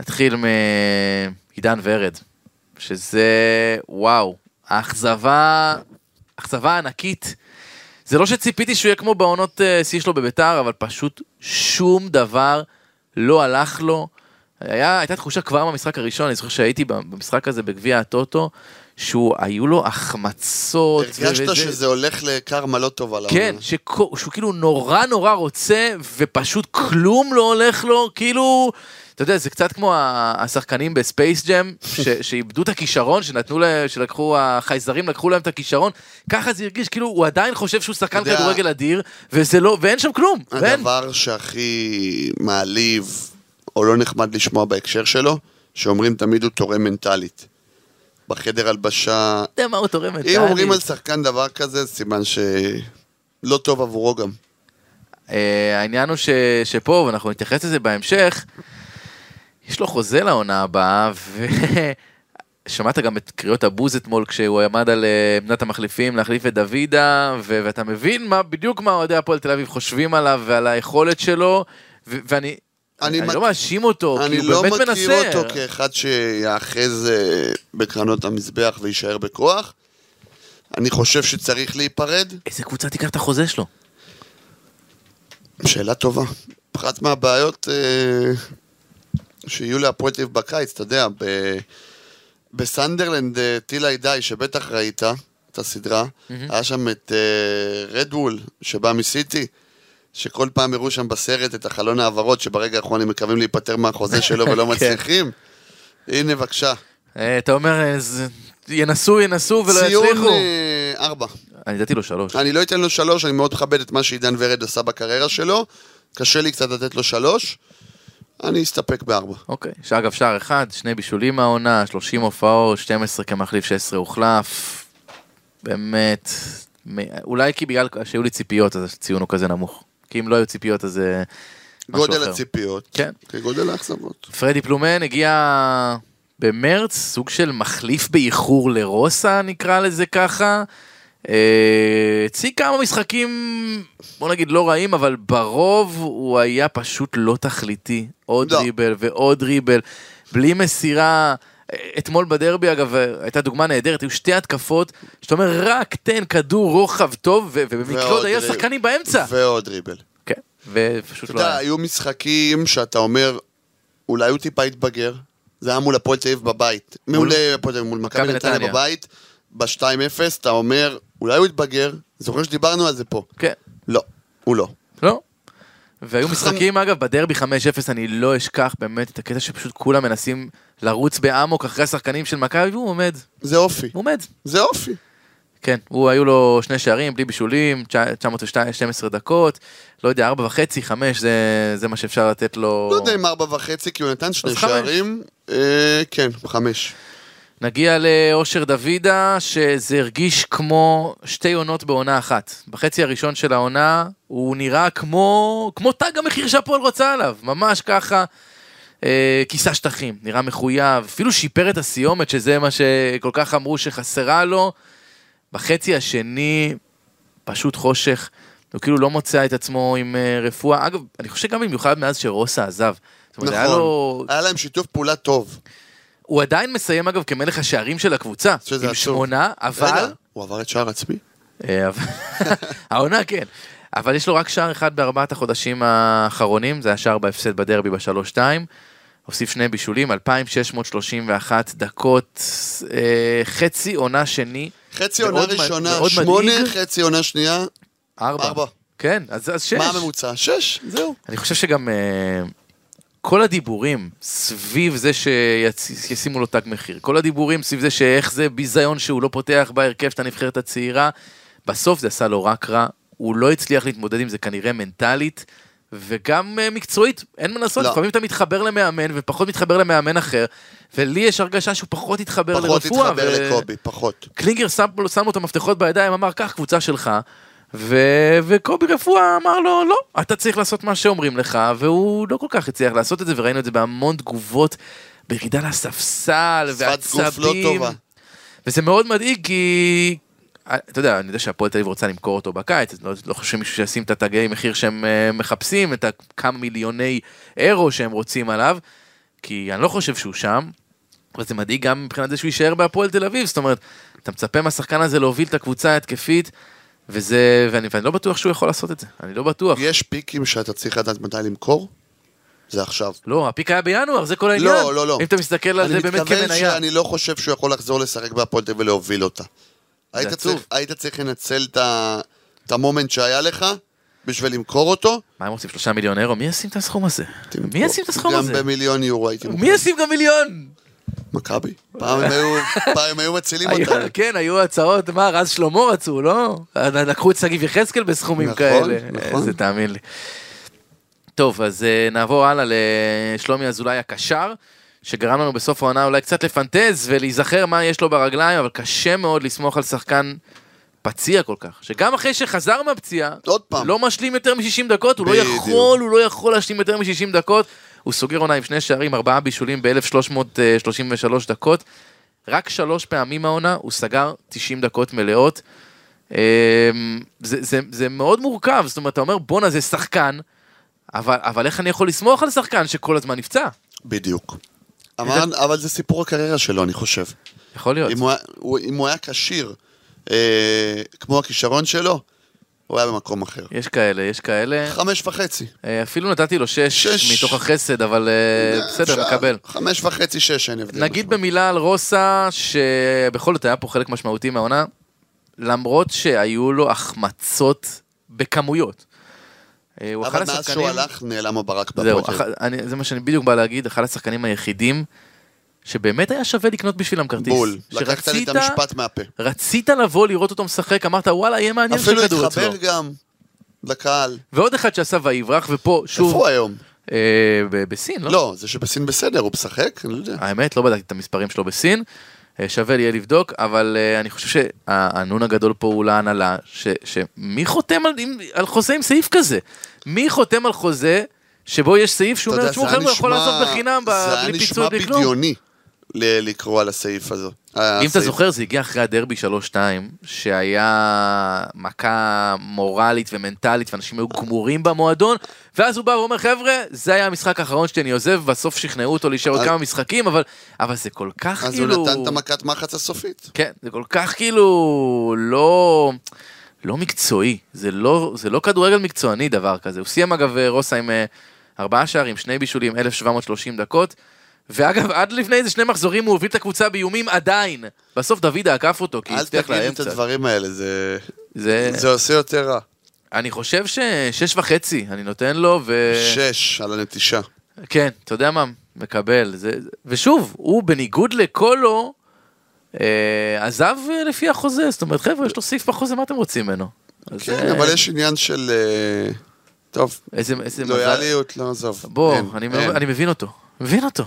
נתחיל מעידן ורד, שזה, וואו, האכזבה, אכזבה ענקית. זה לא שציפיתי שהוא יהיה כמו בעונות שיא שלו בביתר, אבל פשוט שום דבר לא הלך לו. היה, הייתה תחושה כבר במשחק הראשון, אני זוכר שהייתי במשחק הזה בגביע הטוטו, שהוא, היו לו החמצות. הרגשת וזה- שזה הולך לקרמה לא טובה. כן, שכו- שהוא כאילו נורא נורא רוצה, ופשוט כלום לא הולך לו, כאילו... אתה יודע, זה קצת כמו השחקנים ב Space Jam, *laughs* שאיבדו את הכישרון, שנתנו להם, שלקחו, החייזרים לקחו להם את הכישרון, ככה זה הרגיש, כאילו, הוא עדיין חושב שהוא שחקן כדורגל אדיר, וזה לא, ואין שם כלום, ואין. הדבר שהכי מעליב, או לא נחמד לשמוע בהקשר שלו, שאומרים תמיד הוא תורם מנטלית. בחדר הלבשה, אתה יודע מה הוא תורם אם אומרים על שחקן דבר כזה, סימן שלא טוב עבורו גם. אה, העניין הוא ש, שפה, ואנחנו נתייחס לזה בהמשך, יש לו חוזה לעונה הבאה, ושמעת *laughs* גם את קריאות הבוז אתמול כשהוא עמד על אה, עמדת המחליפים להחליף את דוידה, ו- ואתה מבין מה, בדיוק מה אוהדי הפועל תל אביב חושבים עליו ועל היכולת שלו, ו- ואני... אני אני, מכ- לא מאשים אותו, כי אני הוא לא באמת מכיר מנסה. אותו כאחד שיאחז אה, בקרנות המזבח ויישאר בכוח. אני חושב שצריך להיפרד. איזה קבוצה תיקח את החוזה שלו? שאלה טובה. אחת מהבעיות אה, שיהיו להפועל תל אביב בקיץ, אתה יודע, ב... בסנדרלנד אה, טילה די, שבטח ראית את הסדרה, היה שם את אה, רדוול, שבא מסיטי, שכל פעם הראו שם בסרט את החלון העברות, שברגע האחרון הם מקווים להיפטר מהחוזה *laughs* שלו ולא כן. מצליחים. הנה, בבקשה. אה, אתה אומר, אה, ינסו, ינסו ולא ציון יצליחו. אה, ארבע. אני נתתי לו שלוש. אני לא אתן לו שלוש, אני מאוד מכבד את מה שעידן ורד עשה בקריירה שלו. קשה לי קצת לתת לו שלוש. אני אסתפק בארבע. אוקיי, שאגב שער אחד, שני בישולים מהעונה, 30 הופעות, 12 כמחליף, 16 הוחלף. באמת, אולי כי בגלל שהיו לי ציפיות אז הציון הוא כזה נמוך. כי אם לא היו ציפיות אז זה משהו גודל. הציפיות. כן. כגודל האכזבות. פרדי פלומן הגיע במרץ, סוג של מחליף באיחור לרוסה נקרא לזה ככה. אה, הציג כמה משחקים, בוא נגיד לא רעים, אבל ברוב הוא היה פשוט לא תכליתי. עוד לא. דריבל ועוד דריבל, בלי מסירה. אתמול בדרבי אגב הייתה דוגמה נהדרת, היו שתי התקפות, שאתה אומר רק תן כדור רוחב טוב, ובמקרה עוד דריבל. שחקנים באמצע. ועוד דריבל. כן, ופשוט אתה לא יודע, היה. היו משחקים שאתה אומר, אולי הוא טיפה התבגר. זה היה מול הפועל תל אביב בבית. מול אה, הפועל תל אביב, מול מכבי נתניה. בבית. ב-2-0, אתה אומר, אולי הוא התבגר. זוכר שדיברנו על זה פה. כן. לא, הוא לא. והיו משחקים, אגב, בדרבי 5-0, אני לא אשכח באמת את הקטע שפשוט כולם מנסים לרוץ באמוק אחרי השחקנים של מכבי, והוא עומד, זה אופי. הוא עומד. זה אופי. כן, הוא, היו לו שני שערים, בלי בישולים, 912 דקות, לא יודע, 4 וחצי, 5, זה, זה מה שאפשר לתת לו. לא יודע אם ארבע וחצי, כי הוא נתן שני. שערים. אה, כן, חמש. נגיע לאושר דוידה, שזה הרגיש כמו שתי עונות בעונה אחת. בחצי הראשון של העונה, הוא נראה כמו, כמו תג המחיר שהפועל רוצה עליו, ממש ככה. אה, כיסה שטחים, נראה מחויב, אפילו שיפר את הסיומת, שזה מה שכל כך אמרו שחסרה לו. בחצי השני, פשוט חושך. הוא כאילו לא מוצא את עצמו עם אה, רפואה. אגב, אני חושב גם במיוחד מאז שרוסה עזב. זאת אומרת, היה נכון, לו... היה להם שיתוף פעולה טוב. הוא עדיין מסיים אגב כמלך השערים של הקבוצה, עם עצוב. שמונה, אבל... רגע, הוא עבר את שער עצמי? אה, *laughs* העונה כן. אבל יש לו רק שער אחד בארבעת החודשים האחרונים, זה השער בהפסד בדרבי בשלוש-שתיים. הוסיף שני בישולים, 2,631 דקות, אה, חצי עונה שני. חצי עונה מ- ראשונה, מאוד שמונה, מדאיג. חצי עונה שנייה, ארבע. ארבע. כן, אז, אז שש. מה הממוצע? שש, זהו. אני חושב שגם אה, כל הדיבורים סביב זה שישימו לו תג מחיר, כל הדיבורים סביב זה שאיך זה ביזיון שהוא לא פותח בהרכב את הנבחרת הצעירה, בסוף זה עשה לו רק רע, הוא לא הצליח להתמודד עם זה כנראה מנטלית. וגם אה, מקצועית, אין מה לעשות, לא. לפעמים אתה מתחבר למאמן ופחות מתחבר למאמן אחר, ולי יש הרגשה שהוא פחות התחבר פחות לרפואה. התחבר ו- לקובי, פחות. קלינגר שם, שם לו את המפתחות בידיים, אמר, קח קבוצה שלך, ו... וקובי רפואה אמר לו, לא, אתה צריך לעשות מה שאומרים לך, והוא לא כל כך הצליח לעשות את זה, וראינו את זה בהמון תגובות, בירידה לספסל, שפת גוף לא ועצבים. טובה. וזה מאוד מדאיג, כי... אתה יודע, אני יודע שהפועל תל אביב רוצה למכור אותו בקיץ, אז לא, לא חושב שמישהו שישים את התגי מחיר שהם אה, מחפשים, את הכמה מיליוני אירו שהם רוצים עליו, כי אני לא חושב שהוא שם, אבל זה מדאיג גם מבחינת זה שהוא יישאר בהפועל תל אביב, זאת אומרת, אתה מצפה מהשחקן הזה להוביל את הקבוצה ההתקפית, וזה, ואני, ואני לא בטוח שהוא יכול לעשות את זה, אני לא בטוח. יש פיקים שאתה צריך לדעת מתי למכור? זה עכשיו. לא, הפיק היה בינואר, זה כל העניין. לא, לא, לא. אם אתה מסתכל על אני זה באמת מתכוון כמניה. שאני לא חושב שהוא יכול לחזור לשחק בהפועל תל ולהוביל אותה. היית. צריך- היית צריך לנצל את המומנט שהיה לך בשביל למכור אותו. מה הם רוצים, שלושה מיליון אירו? מי ישים את הסכום הזה? מי. ישים את הסכום הזה? גם במיליון יורו הייתי מי מוכן. ישים גם מיליון? מכבי. פעם הם היו- *laughs* פעם הם היו מצילים אותנו. כן, היו הצעות, מה, רז שלמה רצו, לא? לקחו את שגיב יחזקאל בסכומים נכון, כאלה. נכון. איזה, תאמין לי. טוב, אז אה, נעבור הלאה לשלומי אזולאי הקשר, שגרם לנו בסוף העונה אולי קצת לפנטז ולהיזכר מה יש לו ברגליים, אבל קשה מאוד לסמוך על שחקן פציע כל כך, שגם אחרי שחזר מהפציעה, עוד פעם. לא משלים יותר מ-60 דקות, הוא לא. יכול, הוא לא יכול להשלים יותר מ-60 דקות. הוא סוגר עונה עם שני שערים, ארבעה בישולים ב-1333 דקות. רק שלוש פעמים העונה הוא סגר 90 דקות מלאות. אמ, זה, זה, זה מאוד מורכב, זאת אומרת, אתה אומר, בואנה, זה שחקן, אבל, אבל איך אני יכול לסמוך על שחקן שכל הזמן נפצע? בדיוק. אבל אבל זה סיפור הקריירה שלו, אני חושב. יכול להיות. אם הוא היה- הוא- אם הוא היה כשיר, אה, כמו הכישרון שלו, הוא היה במקום אחר. יש כאלה, יש כאלה. חמש וחצי. אה, אפילו נתתי לו שש, שש. מתוך החסד, אבל אה, בסדר, אפשר. מקבל. חמש וחצי, שש, אין הבדל. נגיד משמעותי. במילה על רוסה, שבכל זאת היה פה חלק משמעותי מהעונה, למרות שהיו לו החמצות בכמויות. אה, אבל מאז. שהוא הלך, נעלם הברק זהו, זה מה שאני בדיוק בא להגיד, אחד השחקנים היחידים שבאמת היה שווה לקנות בשבילם כרטיס. בול. לקחת לי את המשפט מהפה. רצית לבוא לראות אותו משחק, אמרת וואלה, יהיה מעניין אפילו שכדור התחבר אצלו. גם לקהל. ועוד אחד שעשה ויברח, ופה איפה שוב, הוא היום? אה, בסין, לא? לא, זה שבסין בסדר, הוא משחק? אני לא יודע. האמת, לא בדקתי את המספרים שלו בסין, אה, שווה לי יהיה לבדוק, אבל אה, אני חושב שהנון הגדול פה הוא להנהלה, שמי חותם על, על חוזה עם סעיף כזה? מי חותם על חוזה שבו יש סעיף שהוא אומר, תשמעו זה היה חבר'ה, יכול נשמע- לעזוב בחינם, זה היה בלי פיצוי, נשמע בלי כלום. בדיוני ל- לקרוא על הסעיף הזה. אם אתה זוכר, זה הגיע אחרי הדרבי 3-2, שהיה מכה מורלית ומנטלית, ואנשים היו גמורים במועדון, ואז הוא בא ואומר, חבר'ה, זה היה המשחק האחרון שלי, אני עוזב, בסוף שכנעו אותו להישאר עוד אז- כמה משחקים, אבל, אבל זה כל כך אז כאילו... הוא נתן את המכת מחץ הסופית. כן, זה כל כך כאילו לא, לא מקצועי, זה לא, זה לא כדורגל מקצועני דבר כזה. הוא סיים אגב רוסה עם אה, ארבעה שערים, שני בישולים, 1730 דקות. ואגב, עד לפני איזה שני מחזורים הוא הוביל את הקבוצה באיומים עדיין. בסוף דוידה עקף אותו, כי אל הצליח תגיד לי לאיים את קצת. הדברים האלה, זה... זה... זה עושה יותר רע. אני חושב ששש וחצי אני נותן לו, ו... שש על הנטישה. כן, אתה יודע מה? מקבל. זה... ושוב, הוא בניגוד לקולו, אה, עזב לפי החוזה, זאת אומרת, חבר'ה, יש לו סעיף בחוזה, מה אתם רוצים ממנו? אז, כן, אה, אבל יש עניין של... אה, טוב, איזה, איזה מזל. לויאליות, לא עזוב. בוא, אין, אני, אין. אני מבין אותו, מבין אותו.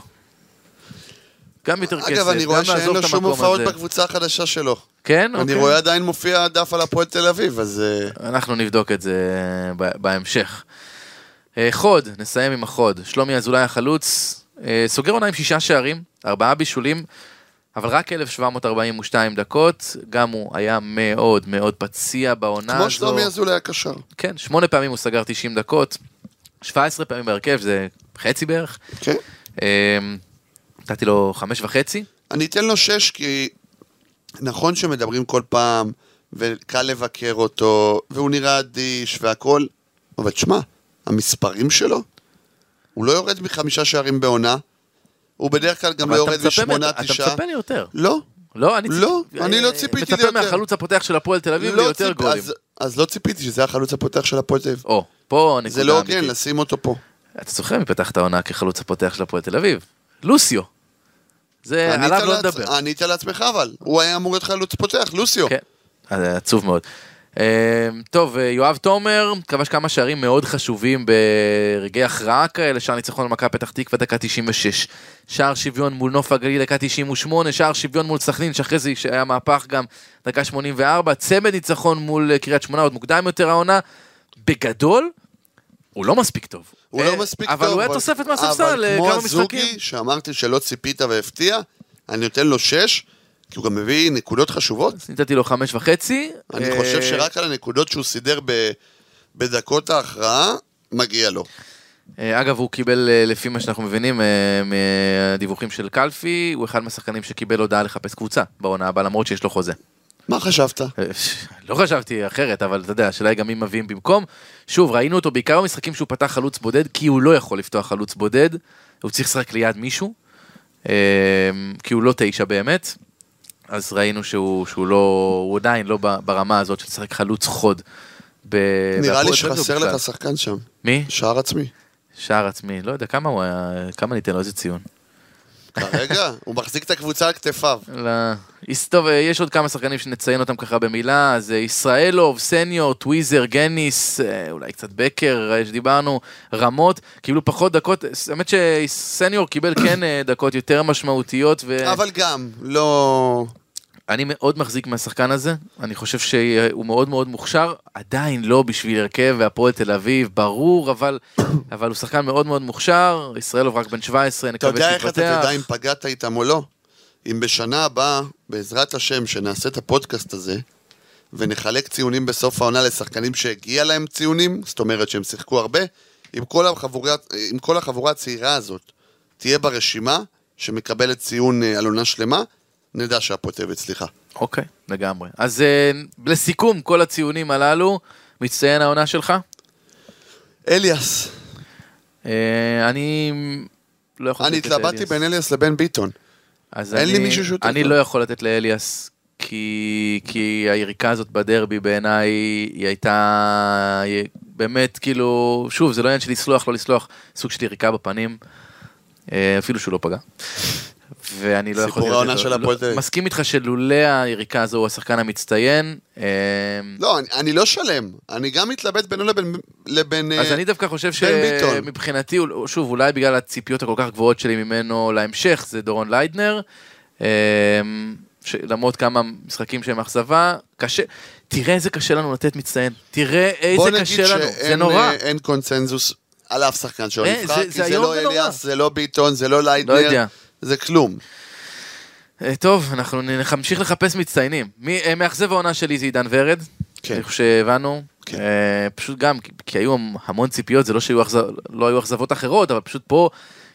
גם יותר כסף, אגב, אני רואה גם שאין לעזוב לו את שום המקום הופעות הזה. בקבוצה החדשה שלו. כן? אני אוקיי. רואה עדיין מופיע דף על הפועל תל אביב, אז... אה, אנחנו נבדוק את זה ב- בהמשך. אה, חוד, נסיים עם החוד. שלומי אזולאי החלוץ, אה, סוגר עונה עם שישה שערים, ארבעה בישולים, אבל רק 1,742 דקות, גם הוא היה מאוד מאוד פציע בעונה כמו הזו. שלומי אזולאי הקשר. כן, שמונה פעמים הוא סגר 90 דקות, 17 פעמים בהרכב, זה חצי בערך. כן. אה, נתתי לו חמש וחצי. אני אתן לו שש, כי נכון שמדברים כל פעם, וקל לבקר אותו, והוא נראה אדיש והכל, אבל תשמע, המספרים שלו, הוא לא יורד מחמישה שערים בעונה, הוא בדרך כלל גם לא יורד מצפה משמונה, ממנו- אתה תשעה. מצפה לי יותר. לא, לא, אני, לא, ציפ- אני לא אה, ציפיתי מצפה ליותר. מהחלוץ הפותח של הפועל תל אביב לא ליותר ציפ- גולים. אז, אז לא ציפיתי שזה החלוץ הפותח של הפועל תל אביב. או, פה נקודה זה לא הוגן אמיתית. לשים אותו פה. אתה זוכר מי פתח את העונה כחלוץ הפותח של הפועל תל אביב? לוסיו. זה, עליו לא לעצ- נדבר. ענית לעצמך אבל, הוא היה אמור להיות חלוץ פותח, לוסיו. כן, אז עצוב מאוד. אה, טוב, אה, יואב תומר כבש כמה שערים מאוד חשובים ברגעי הכרעה כאלה, שער ניצחון על מכבי פתח תקווה דקה 96, שער שוויון מול נוף הגליל דקה 98, שער שוויון מול סכנין שאחרי זה שהיה מהפך גם דקה 84, צמד ניצחון מול אה, קריית שמונה עוד מוקדם יותר העונה, בגדול הוא לא מספיק טוב. הוא אה, לא מספיק אבל טוב. הוא היה תוספת מהספסל אה, אבל כמה כמו משחקים. הזוגי, שאמרתי שלא ציפית והפתיע, אני נותן לו שש, כי הוא גם מביא נקודות חשובות. אז נתתי לו חמש וחצי. אני אה, חושב שרק על הנקודות שהוא סידר בדקות ההכרעה, מגיע לו. אה, אגב, הוא קיבל, אה, לפי מה שאנחנו מבינים אה, מהדיווחים של קלפי, הוא אחד מהשחקנים שקיבל הודעה לחפש קבוצה בעונה הבאה, למרות שיש לו חוזה. מה חשבת? אה, לא חשבתי אחרת, אבל אתה יודע, השאלה היא גם מי מביאים במקום. שוב, ראינו אותו בעיקר במשחקים שהוא פתח חלוץ בודד, כי הוא לא יכול לפתוח חלוץ בודד, הוא צריך לשחק ליד מישהו, אה, כי הוא לא תשע באמת. אז ראינו שהוא, שהוא לא, הוא עדיין לא ברמה הזאת של לשחק חלוץ חוד. ב- נראה לי שחסר. לך שחקן שם. מי? שער עצמי. שער עצמי, לא יודע, כמה הוא היה, כמה ניתן לו, איזה ציון? כרגע, הוא מחזיק את הקבוצה על כתפיו. לא. יש- אה, יש עוד כמה שחקנים שנציין אותם ככה במילה, אז אה, ישראלוב, סניור, טוויזר, גניס, אה, אולי קצת בקר, שדיברנו, רמות, קיבלו פחות דקות, האמת שסניור קיבל כן דקות יותר משמעותיות, ואני אבל גם, לא... מאוד מחזיק מהשחקן הזה, אני חושב שהוא מאוד מאוד מוכשר, עדיין לא בשביל הרכב והפועל תל אביב, ברור, אבל, *coughs* אבל הוא שחקן מאוד מאוד מוכשר, ישראלוב רק בן 17, אתה נקווה יודע איך אתה שיתפתח. תדע אם פגעת איתם או לא? אם בשנה הבאה, בעזרת השם, שנעשה את הפודקאסט הזה, ונחלק ציונים בסוף העונה לשחקנים שהגיע להם ציונים, זאת אומרת שהם שיחקו הרבה, אם כל החבורה, אם כל החבורה הצעירה הזאת תהיה ברשימה, שמקבלת ציון אה, על עונה שלמה, נדע אביב הצליחה. אוקיי, לגמרי. אז אה, לסיכום, כל הציונים הללו, מצטיין העונה שלך? אליאס, אה, אני לא יכול אני לתת התלבטתי לאליאס. בין אליאס לבין ביטון. אז אין לי אני- מישהו שהוא יותר אני. לא יכול לתת לאליאס, כי, כי היריקה הזאת בדרבי בעיניי היא הייתה היא באמת כאילו, שוב, זה לא עניין של לסלוח, לא לסלוח, סוג של יריקה בפנים, אה, אפילו שהוא לא פגע. ואני לא סיפור יכול... לתת העונה של לא- הפועל תל אביב. מסכים איתך שלולא היריקה הזו הוא השחקן המצטיין. אה, לא, אני, לא שלם. אני גם מתלבט בינו לבין... אז אה, אני דווקא חושב. שמבחינתי, שוב, אולי בגלל הציפיות הכל כך גבוהות שלי ממנו להמשך, זה דורון ליידנר. אמ, למרות כמה משחקים שהם אכזבה, קשה, תראה איזה קשה לנו לתת מצטיין, תראה בוא איזה נגיד קשה לנו, זה שאין נורא. אה, אין קונצנזוס על אף שחקן שלא אה, נבחר, כי זה לא. אליאס, זה לא ביטון, זה לא לא ליידנר, יודע. זה כלום. אה, טוב, אנחנו נמשיך לחפש מצטיינים. אה, מאכזב העונה שלי זה עידן ורד, כן. אני חושב שהבנו. כן. אה, פשוט גם, כי- היו המון ציפיות, זה לא שהיו אכזב- לא היו אכזבות אחרות, אבל פשוט פה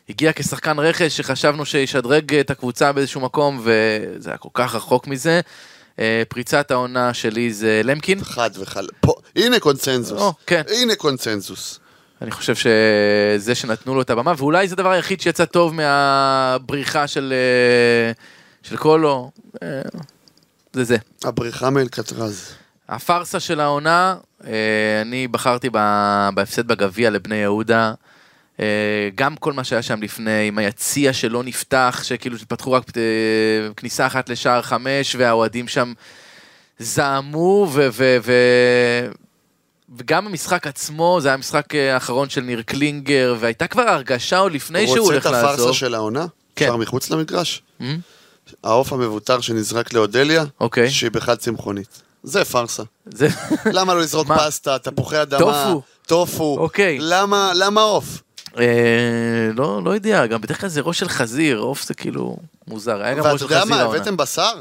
הגיע כשחקן רכש שחשבנו שישדרג את הקבוצה באיזשהו מקום, וזה היה כל כך רחוק מזה. אה, פריצת העונה שלי זה למקין. חד וחלק. פה, הנה קונצנזוס. או, כן. הנה קונצנזוס. אני חושב שזה שנתנו לו את הבמה, ואולי זה הדבר היחיד שיצא טוב מהבריחה של, אה, של קולו. אה, זה זה. הבריחה מאלקטרז. הפארסה של העונה, אה, אני בחרתי בהפסד בגביע לבני יהודה. גם כל מה שהיה שם לפני, עם היציע שלא נפתח, שכאילו פתחו רק כניסה אחת לשער חמש, והאוהדים שם זעמו, ו... ו, ו וגם המשחק עצמו, זה היה המשחק אה, האחרון של ניר קלינגר, והייתה כבר הרגשה עוד לפני שהוא רוצה הולך את לעזוב. הפארסה של העונה? כן. אפשר מחוץ למגרש? Hmm? העוף המבוטר שנזרק לאודליה, אוקיי. שהיא בכלל צמחונית. זה פארסה. זה... *laughs* למה לא לזרוק מה? פסטה, תפוחי אדמה, טופו. טופו? אוקיי. למה למה עוף? אה, לא, לא יודע, גם בדרך כלל זה ראש של חזיר, עוף זה כאילו מוזר, היה גם ואתה ראש של יודע חזיר מה, העונה. הבאתם בשר?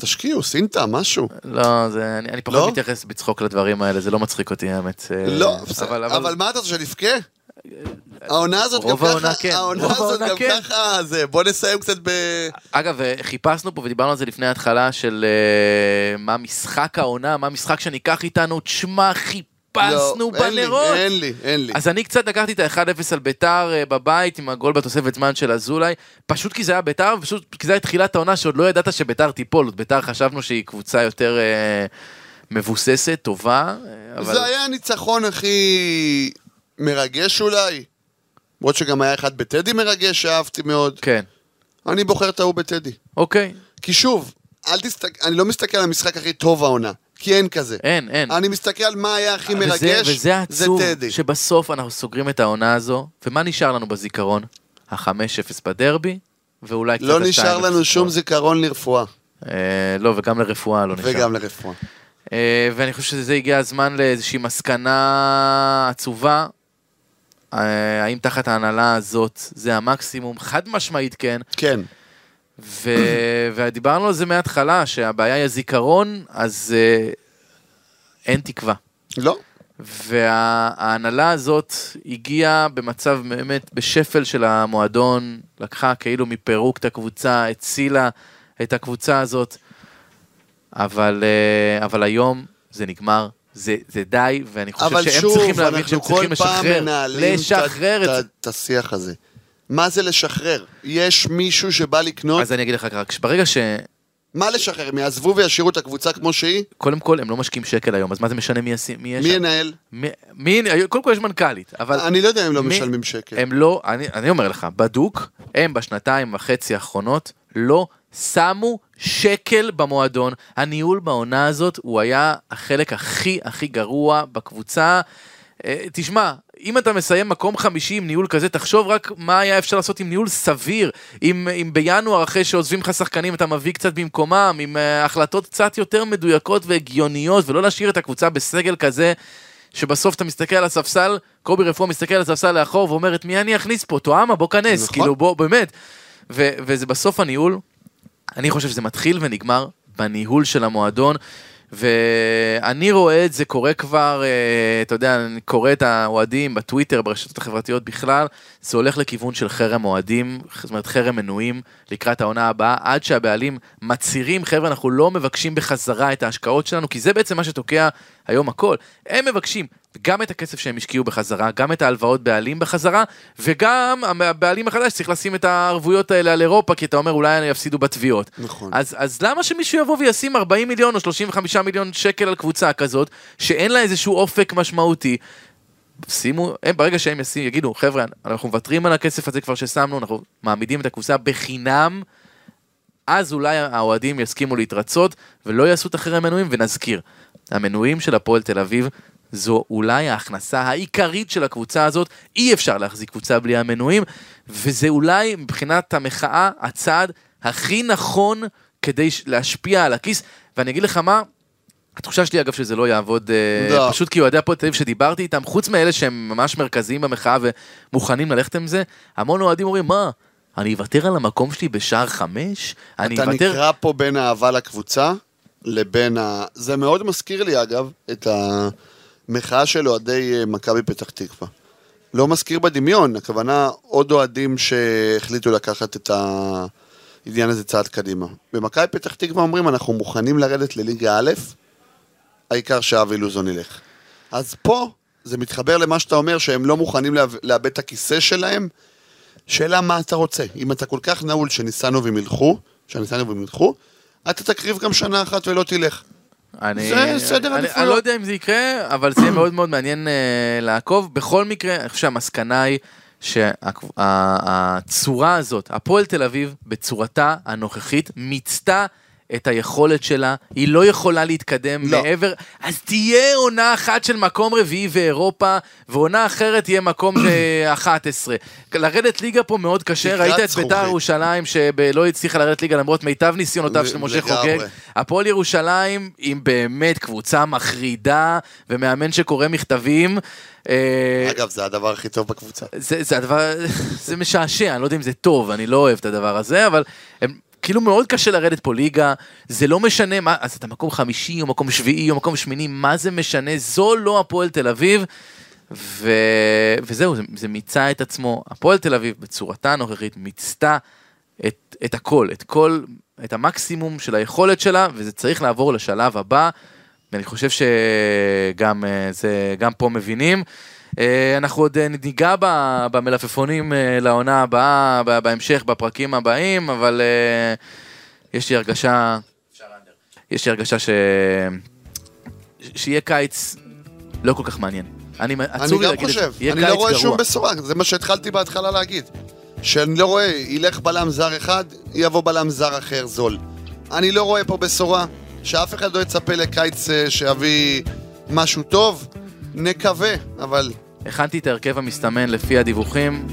תשקיעו, סינטה, משהו. לא, זה, אני, אני פחות לא? מתייחס בצחוק לדברים האלה, זה לא מצחיק אותי האמת. אה, לא, בסדר. אבל מה אתה רוצה, שנבכה? העונה הזאת גם ככה, כן, העונה הזאת גם כן. ככה, זה, בוא נסיים קצת ב... אגב, אה, חיפשנו פה ודיברנו על זה לפני ההתחלה של אה, מה משחק העונה, מה המשחק שניקח איתנו, תשמע, חיפשנו לא, אין לי, בנרות. אין לי, אין לי. אז אני קצת לקחתי את ה-1-0 על ביתר אה, בבית עם הגול בתוספת זמן של אזולאי, פשוט כי זה היה ביתר, ופשוט כי זה היה תחילת העונה שעוד לא ידעת שביתר תיפול, עוד ביתר חשבנו שהיא קבוצה יותר אה, מבוססת, טובה, אה, אבל... זה היה הניצחון הכי מרגש אולי. למרות שגם היה אחד בטדי מרגש שאהבתי מאוד. כן, אני בוחר את ההוא בטדי. אוקיי, כי שוב, אל תסתכל, אני לא מסתכל על המשחק הכי טוב העונה. כי אין כזה. אין, אין. אני מסתכל על מה היה הכי וזה, מרגש, וזה זה עצוב, טדי. שבסוף אנחנו סוגרים את העונה הזו, ומה נשאר לנו בזיכרון? ה-5-0 בדרבי, ואולי קצת לא ה-2-0 נשאר לנו. שום זיכרון לרפואה. אה, לא, וגם לרפואה לא נשאר. וגם לרפואה. אה, ואני חושב שזה הגיע הזמן לאיזושהי מסקנה עצובה. אה, האם תחת ההנהלה הזאת זה המקסימום? חד משמעית כן. כן. ו... *coughs* ודיברנו על זה מההתחלה, שהבעיה היא הזיכרון, אז אה, אין תקווה. לא. וההנהלה הזאת הגיעה במצב באמת בשפל של המועדון, לקחה כאילו מפירוק את הקבוצה, הצילה את הקבוצה הזאת, אבל, אה, אבל היום זה נגמר, זה, זה די, ואני חושב אבל שהם שוב, צריכים להבין אנחנו שהם כל צריכים פעם לשחרר, מנהלים את- לשחרר את את זה. ה- את השיח הזה. מה זה לשחרר? יש מישהו שבא לקנות? אז אני אגיד לך רק, ברגע ש... מה לשחרר? הם יעזבו וישאירו את הקבוצה כמו שהיא? קודם כל, הם לא משקיעים שקל היום, אז מה זה משנה מי, ישים, מי? ינהל? מי, מי, קודם כל יש מנכ"לית, אבל... אני לא יודע אם לא מי- משלמים שקל. הם לא, אני, אני אומר לך, בדוק, הם בשנתיים וחצי האחרונות לא שמו שקל במועדון. הניהול בעונה הזאת הוא היה החלק הכי הכי גרוע בקבוצה. אה, תשמע, אם אתה מסיים מקום חמישי עם ניהול כזה, תחשוב רק מה היה אפשר לעשות עם ניהול סביר. אם, אם בינואר, אחרי שעוזבים לך שחקנים, אתה מביא קצת במקומם, עם אה, החלטות קצת יותר מדויקות והגיוניות, ולא להשאיר את הקבוצה בסגל כזה. שבסוף אתה מסתכל על הספסל, קובי רפואה מסתכל על הספסל לאחור ואומר את מי אני אכניס פה, תואמה בוא כנס, נכון. כאילו בוא באמת. ו- וזה בסוף הניהול, אני חושב שזה מתחיל ונגמר בניהול של המועדון. ואני רואה את זה קורה כבר, אה, אתה יודע, אני קורא את האוהדים בטוויטר, ברשתות החברתיות בכלל, זה הולך לכיוון של חרם אוהדים, זאת אומרת חרם מנויים לקראת העונה הבאה, עד שהבעלים מצהירים, חבר'ה, אנחנו לא מבקשים בחזרה את ההשקעות שלנו, כי זה בעצם מה שתוקע היום הכל. הם מבקשים גם את הכסף שהם השקיעו בחזרה, גם את ההלוואות בעלים בחזרה, וגם הבעלים החדש צריך לשים את הערבויות האלה על אירופה, כי אתה אומר אולי יפסידו בתביעות. נכון. אז, אז למה שמישהו יבוא וישים 40 מיליון או 35 מיליון שקל על קבוצה כזאת, שאין לה איזשהו אופק משמעותי? שימו, הם, ברגע שהם ישים, יגידו, חבר'ה, אנחנו מוותרים על הכסף הזה כבר ששמנו, אנחנו מעמידים את הקבוצה בחינם, אז אולי האוהדים יסכימו להתרצות ולא יעשו את החרם מנויים, ונזכיר, המנויים של הפועל תל אביב זו אולי ההכנסה העיקרית של הקבוצה הזאת, אי אפשר להחזיק קבוצה בלי המנויים, וזה אולי מבחינת המחאה הצעד הכי נכון כדי להשפיע על הכיס, ואני אגיד לך מה, התחושה שלי אגב שזה לא יעבוד, אה, לא. פשוט כי אוהדי הפועל תל אביב שדיברתי איתם, חוץ מאלה שהם ממש מרכזיים במחאה ומוכנים ללכת עם זה, המון אוהדים אומרים, מה, אני אוותר על המקום שלי בשער חמש? אני אתה אוותר... נקרא פה בין האהבה לקבוצה לבין ה... זה מאוד מזכיר לי אגב את המחאה של אוהדי אה, מכבי פתח תקווה. לא מזכיר בדמיון, הכוונה עוד אוהדים שהחליטו לקחת את העניין הזה צעד קדימה. במכבי פתח תקווה אומרים אנחנו מוכנים לרדת לליגה א', העיקר שאבי לוזון ילך. אז פה זה מתחבר למה שאתה אומר שהם לא מוכנים לאב- לאבד את הכיסא שלהם. שאלה מה אתה רוצה. אם אתה כל כך נעול שניסנו והם ילכו, שניסנו והם ילכו, אתה תקריב גם שנה אחת ולא תלך. אני, זה סדר אני, עדיפויות. אני לא יודע אם זה יקרה, אבל זה יהיה מאוד מאוד מעניין uh, לעקוב. בכל מקרה, אני חושב שהמסקנה היא שהצורה הזאת, הפועל תל אביב, בצורתה הנוכחית, מיצתה את היכולת שלה, היא לא יכולה להתקדם לא. מעבר, אז תהיה עונה אחת של מקום רביעי ואירופה, ועונה אחרת תהיה מקום *coughs* אה, 11. לרדת ליגה פה מאוד קשה, ראית את בית"ר. ירושלים שלא הצליחה לרדת ליגה למרות מיטב ניסיונותיו של משה. חוגג. הפועל ירושלים עם באמת קבוצה מחרידה, ומאמן שקורא מכתבים. אה, אגב, זה הדבר הכי טוב בקבוצה. זה, זה הדבר, *laughs* זה משעשע, אני לא יודע אם זה טוב, אני לא אוהב את הדבר הזה, אבל הם, כאילו מאוד קשה לרדת פה ליגה, זה לא משנה מה, אז אתה מקום חמישי או מקום שביעי או מקום שמיני, מה זה משנה, זו לא הפועל תל אביב, ו, וזהו, זה, זה מיצה את עצמו, הפועל תל אביב בצורתה הנוכחית מיצתה את, את הכל, את כל, את המקסימום של היכולת שלה, וזה צריך לעבור לשלב הבא, ואני חושב שגם אה, זה, גם פה מבינים. אה, אנחנו עוד אה, ניגע במלפפונים אה, לעונה הבאה, בהמשך, בפרקים הבאים, אבל יש לי הרגשה, יש לי הרגשה ש... שיהיה קיץ לא כל כך מעניין. אני, אני עצוב לי גם להגיד את זה. חושב, יהיה אני לא רואה גרוע. שום בשורה, זה מה שהתחלתי בהתחלה להגיד. שאני לא רואה, ילך בלם זר אחד, יבוא בלם זר אחר זול. אני לא רואה פה בשורה, שאף אחד לא יצפה לקיץ שיביא משהו טוב, נקווה, אבל הכנתי את ההרכב המסתמן לפי הדיווחים,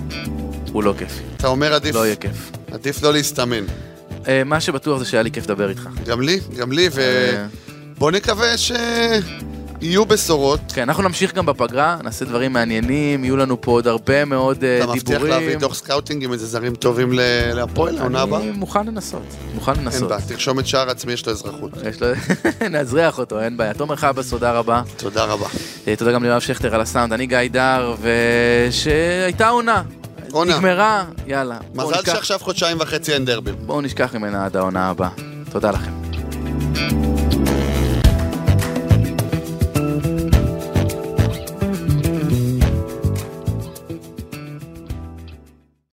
הוא לא כיף. אתה אומר עדיף, לא יהיה כיף. עדיף לא להסתמן. אה, מה שבטוח זה שהיה לי כיף לדבר איתך. גם לי, גם לי, אה, ובוא נקווה שיהיו בשורות. כן, אנחנו נמשיך גם בפגרה, נעשה דברים מעניינים, יהיו לנו פה עוד הרבה מאוד אה, אתה מבטיח דיבורים. להביא דוח scouting עם איזה זרים טובים להפועל, לעונה הבאה? אני מוכן לנסות, מוכן אין לנסות. בעיה, תרשום את שער עצמי, יש לו אזרחות. יש לו... *laughs* נאזרח אותו, אין בעיה. תומר חבאס, תודה רבה. תודה רבה. אה, תודה גם ליואב שכטר על הסאונד, אני גיא דר, ושהייתה עונה. עונה. נגמרה, יאללה. מזל שעכשיו חודשיים וחצי אין דרבים. בואו נשכח ממנה עד העונה הבאה. תודה לכם.